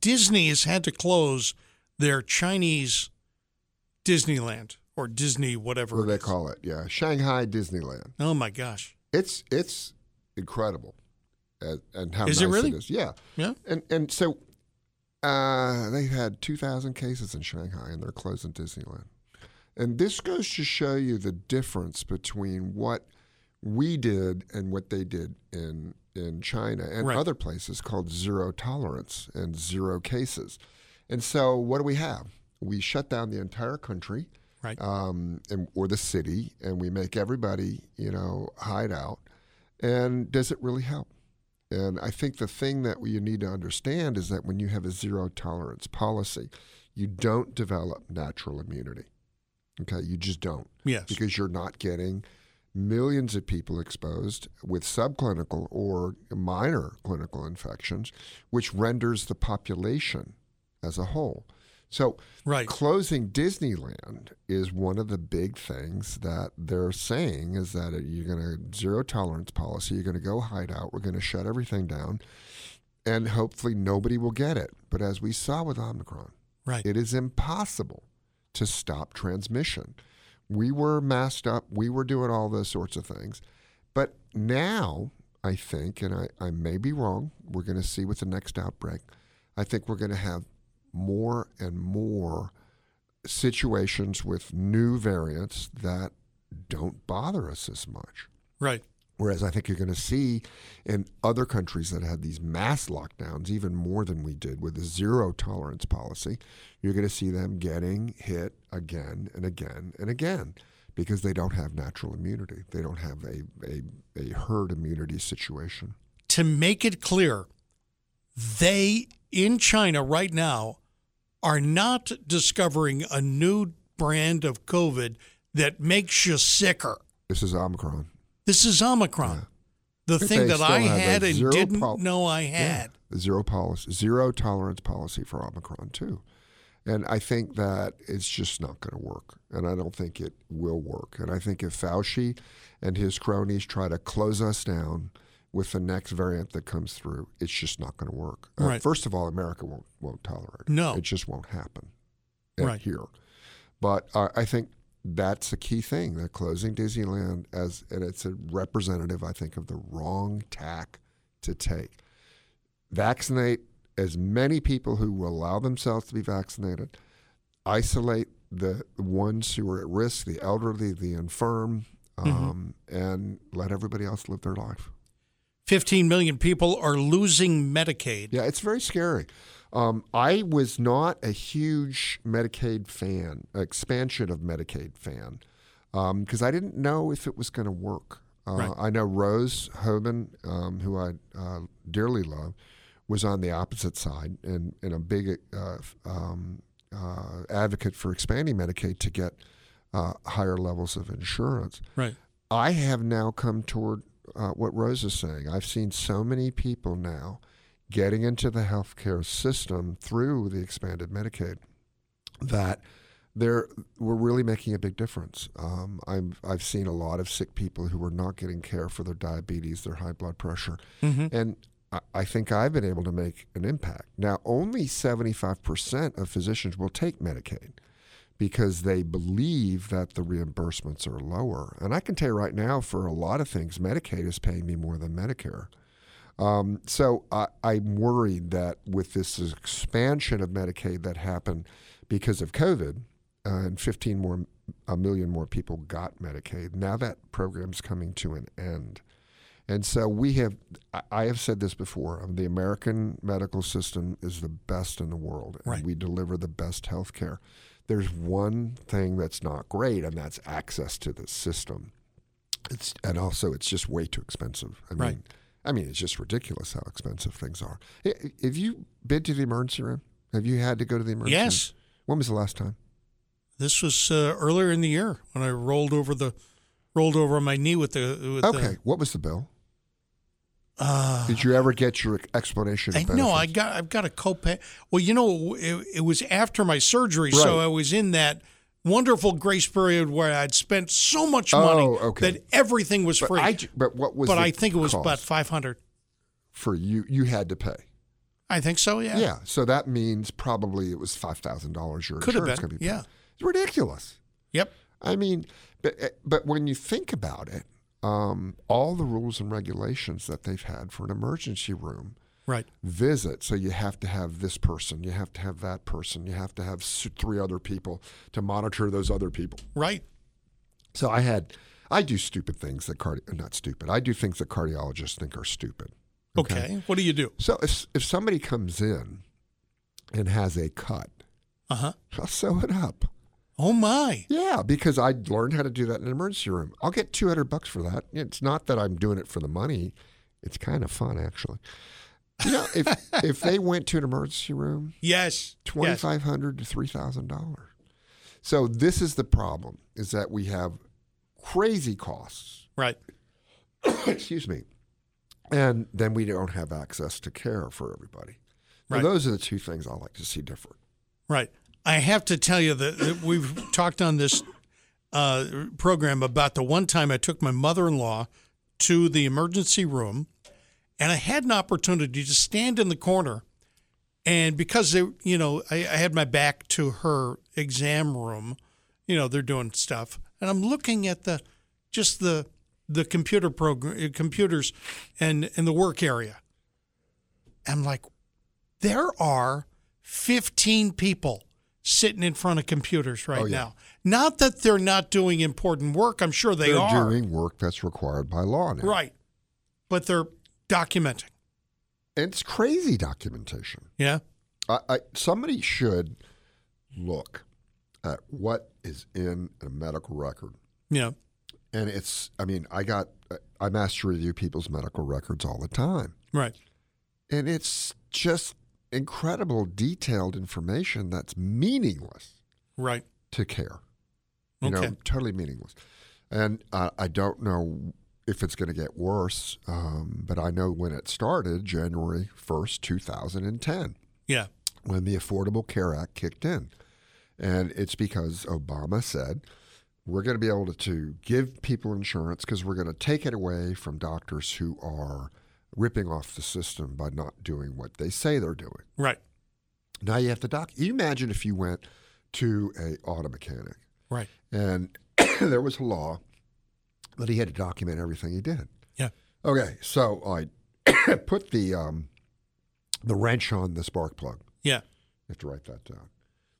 Disney has had to close their Chinese Disneyland or Disney, whatever. What do they call it? Yeah, Shanghai Disneyland. Oh my gosh. It's it's incredible, and, and how Is nice it really? is. Yeah, Yeah. and and so uh, they had two thousand cases in Shanghai, and they're closing Disneyland. And this goes to show you the difference between what we did and what they did in in China and Right. other places called zero tolerance and zero cases. And so, what do we have? We shut down the entire country, Right. um, and, or the city, and we make everybody, you know, hide out. And does it really help? And I think the thing that you need to understand is that when you have a zero tolerance policy, you don't develop natural immunity. Okay, you just don't. Yes. Because you're not getting millions of people exposed with subclinical or minor clinical infections, which renders the population as a whole. So, Right. closing Disneyland is one of the big things that they're saying is that you're going to zero tolerance policy. You're going to go hide out. We're going to shut everything down, and hopefully nobody will get it. But as we saw with Omicron, Right. it is impossible to stop transmission. We were masked up. We were doing all those sorts of things. But now, I think, and I, I may be wrong, we're going to see with the next outbreak, I think we're going to have more and more situations with new variants that don't bother us as much. Right. Whereas I think you're going to see in other countries that had these mass lockdowns, even more than we did with the zero tolerance policy, you're going to see them getting hit again and again and again because they don't have natural immunity. They don't have a, a, a herd immunity situation. To make it clear, they in China right now are not discovering a new brand of COVID that makes you sicker. This is Omicron. This is Omicron. The thing that I had and didn't pol- know I Yeah, had. zero policy, zero tolerance policy for Omicron too, and I think that it's just not going to work, and I don't think it will work. And I think if Fauci and his cronies try to close us down with the next variant that comes through, it's just not going to work. Uh, Right. first of all, America won't won't tolerate it. No. it just won't happen. Right. here, but uh, I think. That's a key thing. That closing Disneyland as and it's a representative, I think, of the wrong tack to take vaccinate as many people who will allow themselves to be vaccinated, isolate the ones who are at risk, the elderly, the infirm, um, and let everybody else live their life. 15 million people are losing Medicaid. Yeah, it's very scary. Um, I was not a huge Medicaid fan, expansion of Medicaid fan, because I didn't know if it was going to work. Uh, Right. I know Rose Hoban, um, who I uh, dearly love, was on the opposite side and, and a big uh, um, uh, advocate for expanding Medicaid to get uh, higher levels of insurance. Right. I have now come toward uh, what Rose is saying. I've seen so many people now getting into the healthcare system through the expanded Medicaid that they're we're really making a big difference. Um, I've I've seen a lot of sick people who are not getting care for their diabetes, their high blood pressure, Mhm. and I, I think I've been able to make an impact. Now, only seventy five percent of physicians will take Medicaid because they believe that the reimbursements are lower. And I can tell you right now, for a lot of things, Medicaid is paying me more than Medicare. Um, so I, I'm worried that with this expansion of Medicaid that happened because of COVID, uh, and 15 more, a million more people got Medicaid. Now that program's coming to an end. And so we have, I- have said this before, um, the American medical system is the best in the world, and Right. we deliver the best health care. There's one thing that's not great, and that's access to the system. It's and also it's just way too expensive. I mean, Right. I mean, it's just ridiculous how expensive things are. Have you been to the emergency room? Have you had to go to the emergency room? Yes. When was the last time? This was uh, earlier in the year when I rolled over the rolled over my knee with the with Okay. the, what was the bill? Uh, Did you ever get your explanation? I know I got I've got a copay. Well, you know, it, it was after my surgery, so I was in that wonderful grace period where I'd spent so much Oh, money okay. that everything was But free. I but what was But I think it was about five hundred. for you. You had to pay. I think so. Yeah. Yeah. So that means probably it was five thousand dollars. Your Could insurance be yeah. It's ridiculous. Yep. I mean, but but when you think about it, um, all the rules and regulations that they've had for an emergency room Right. visit. So you have to have this person, you have to have that person, you have to have three other people to monitor those other people. Right. So I had, I do stupid things that cardi- not stupid. I do things that cardiologists think are stupid. Okay. What do you do? So if if somebody comes in and has a cut, Uh huh. I'll sew it up. Oh my. Yeah, because I learned how to do that in an emergency room. I'll get two hundred bucks for that. It's not that I'm doing it for the money. It's kind of fun actually. You know, if if they went to an emergency room, Yes. twenty five hundred Yes. to three thousand dollars. So this is the problem: is that we have crazy costs. Right. Excuse me, and then we don't have access to care for everybody. So Right. those are the two things I like to see different. Right. I have to tell you that, we've talked on this uh, program about the one time I took my mother in law to the emergency room, and I had an opportunity to stand in the corner. And because they, you know, I, I had my back to her exam room, you know, they're doing stuff, and I'm looking at the just the the computer program, computers, and and the work area. I'm like, there are 15 people sitting in front of computers right Oh, yeah. now. Not that they're not doing important work. I'm sure they They're are. doing work that's required by law now. Right. But they're documenting. It's crazy documentation. Yeah. I, I, somebody should look at what is in a medical record. Yeah. And it's, I mean, I got, I master review people's medical records all the time. Right. And it's just incredible, detailed information that's meaningless Right. to care. You Okay. know, totally meaningless. And uh, I don't know if it's going to get worse, um, but I know when it started, January 1st, 2010 Yeah. when the Affordable Care Act kicked in. And it's because Obama said, we're going to be able to, to give people insurance because we're going to take it away from doctors who are ripping off the system by not doing what they say they're doing. Right. Now you have to doc. You imagine if you went to a auto mechanic Right. and there was a law that he had to document everything he did. Yeah. Okay, so I put the um, the wrench on the spark plug. Yeah. You have to write that down.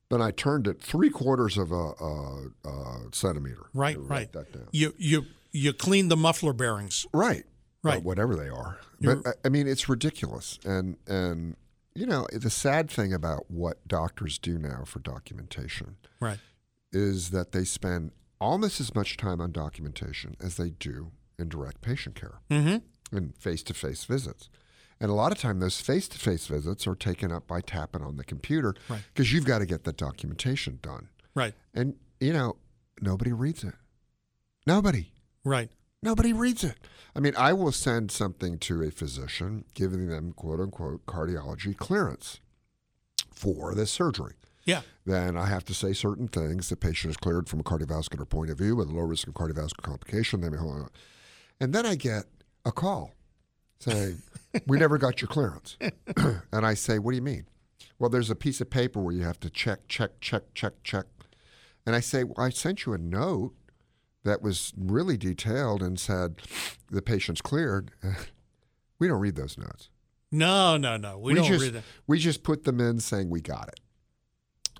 Then I turned it three quarters of a, a, a centimeter. Right. Right. That down. You you you clean the muffler bearings. Right. Right. Whatever they are. You're- But I- mean, it's ridiculous. And and you know, the sad thing about what doctors do now for documentation Right. is that they spend almost as much time on documentation as they do in direct patient care Mm-hmm. and face-to-face visits. And a lot of time, those face-to-face visits are taken up by tapping on the computer Right. because you've got to get that documentation done. Right. And you know, nobody reads it. Nobody. Right. Nobody reads it. I mean, I will send something to a physician, giving them quote unquote cardiology clearance for this surgery. Yeah. Then I have to say certain things. The patient is cleared from a cardiovascular point of view with a low risk of cardiovascular complication. They may hold on. And then I get a call saying, We never got your clearance. and I say, What do you mean? Well, there's a piece of paper where you have to check, check, check, check, check. And I say, Well, I sent you a note that was really detailed and said the patient's cleared. we don't read those notes. No, no, no. We, don't just, read them. We just put them in saying we got it.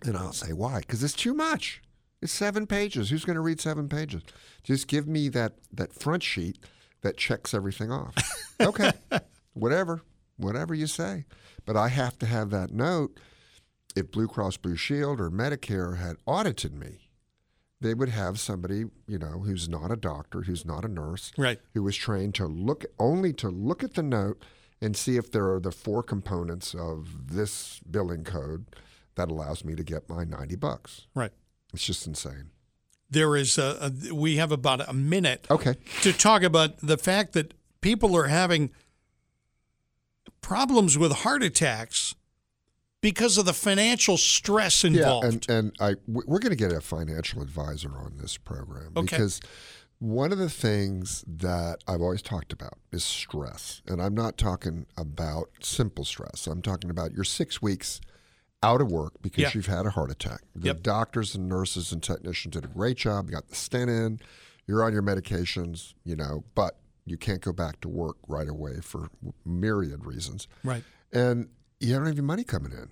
And I'll say, why? Because it's too much. It's seven pages. Who's going to read seven pages? Just give me that, that front sheet that checks everything off. okay, whatever, whatever you say. But I have to have that note. If Blue Cross Blue Shield or Medicare had audited me, they would have somebody, you know, who's not a doctor, who's not a nurse, Right. who was trained to look only to look at the note and see if there are the four components of this billing code that allows me to get my 90 bucks. Right. It's just insane. There is a, a we have about a minute Okay. to talk about the fact that people are having problems with heart attacks because of the financial stress involved. Yeah, and, and I we're going to get a financial advisor on this program Okay. because one of the things that I've always talked about is stress, and I'm not talking about simple stress. I'm talking about your six weeks out of work because Yeah. you've had a heart attack. The Yep. doctors and nurses and technicians did a great job. You got the stent in, you're on your medications, you know, but you can't go back to work right away for myriad reasons. Right. And you don't have any money coming in.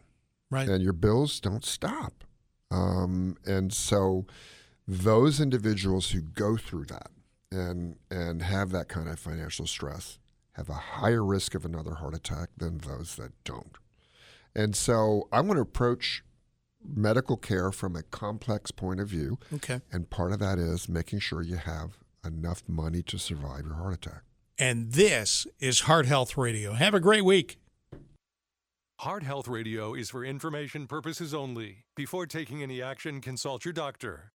Right. And your bills don't stop. Um, and so those individuals who go through that and and have that kind of financial stress have a higher risk of another heart attack than those that don't. And so I want to approach medical care from a complex point of view. Okay. And part of that is making sure you have enough money to survive your heart attack. And this is Heart Health Radio. Have a great week. Heart Health Radio is for information purposes only. Before taking any action, consult your doctor.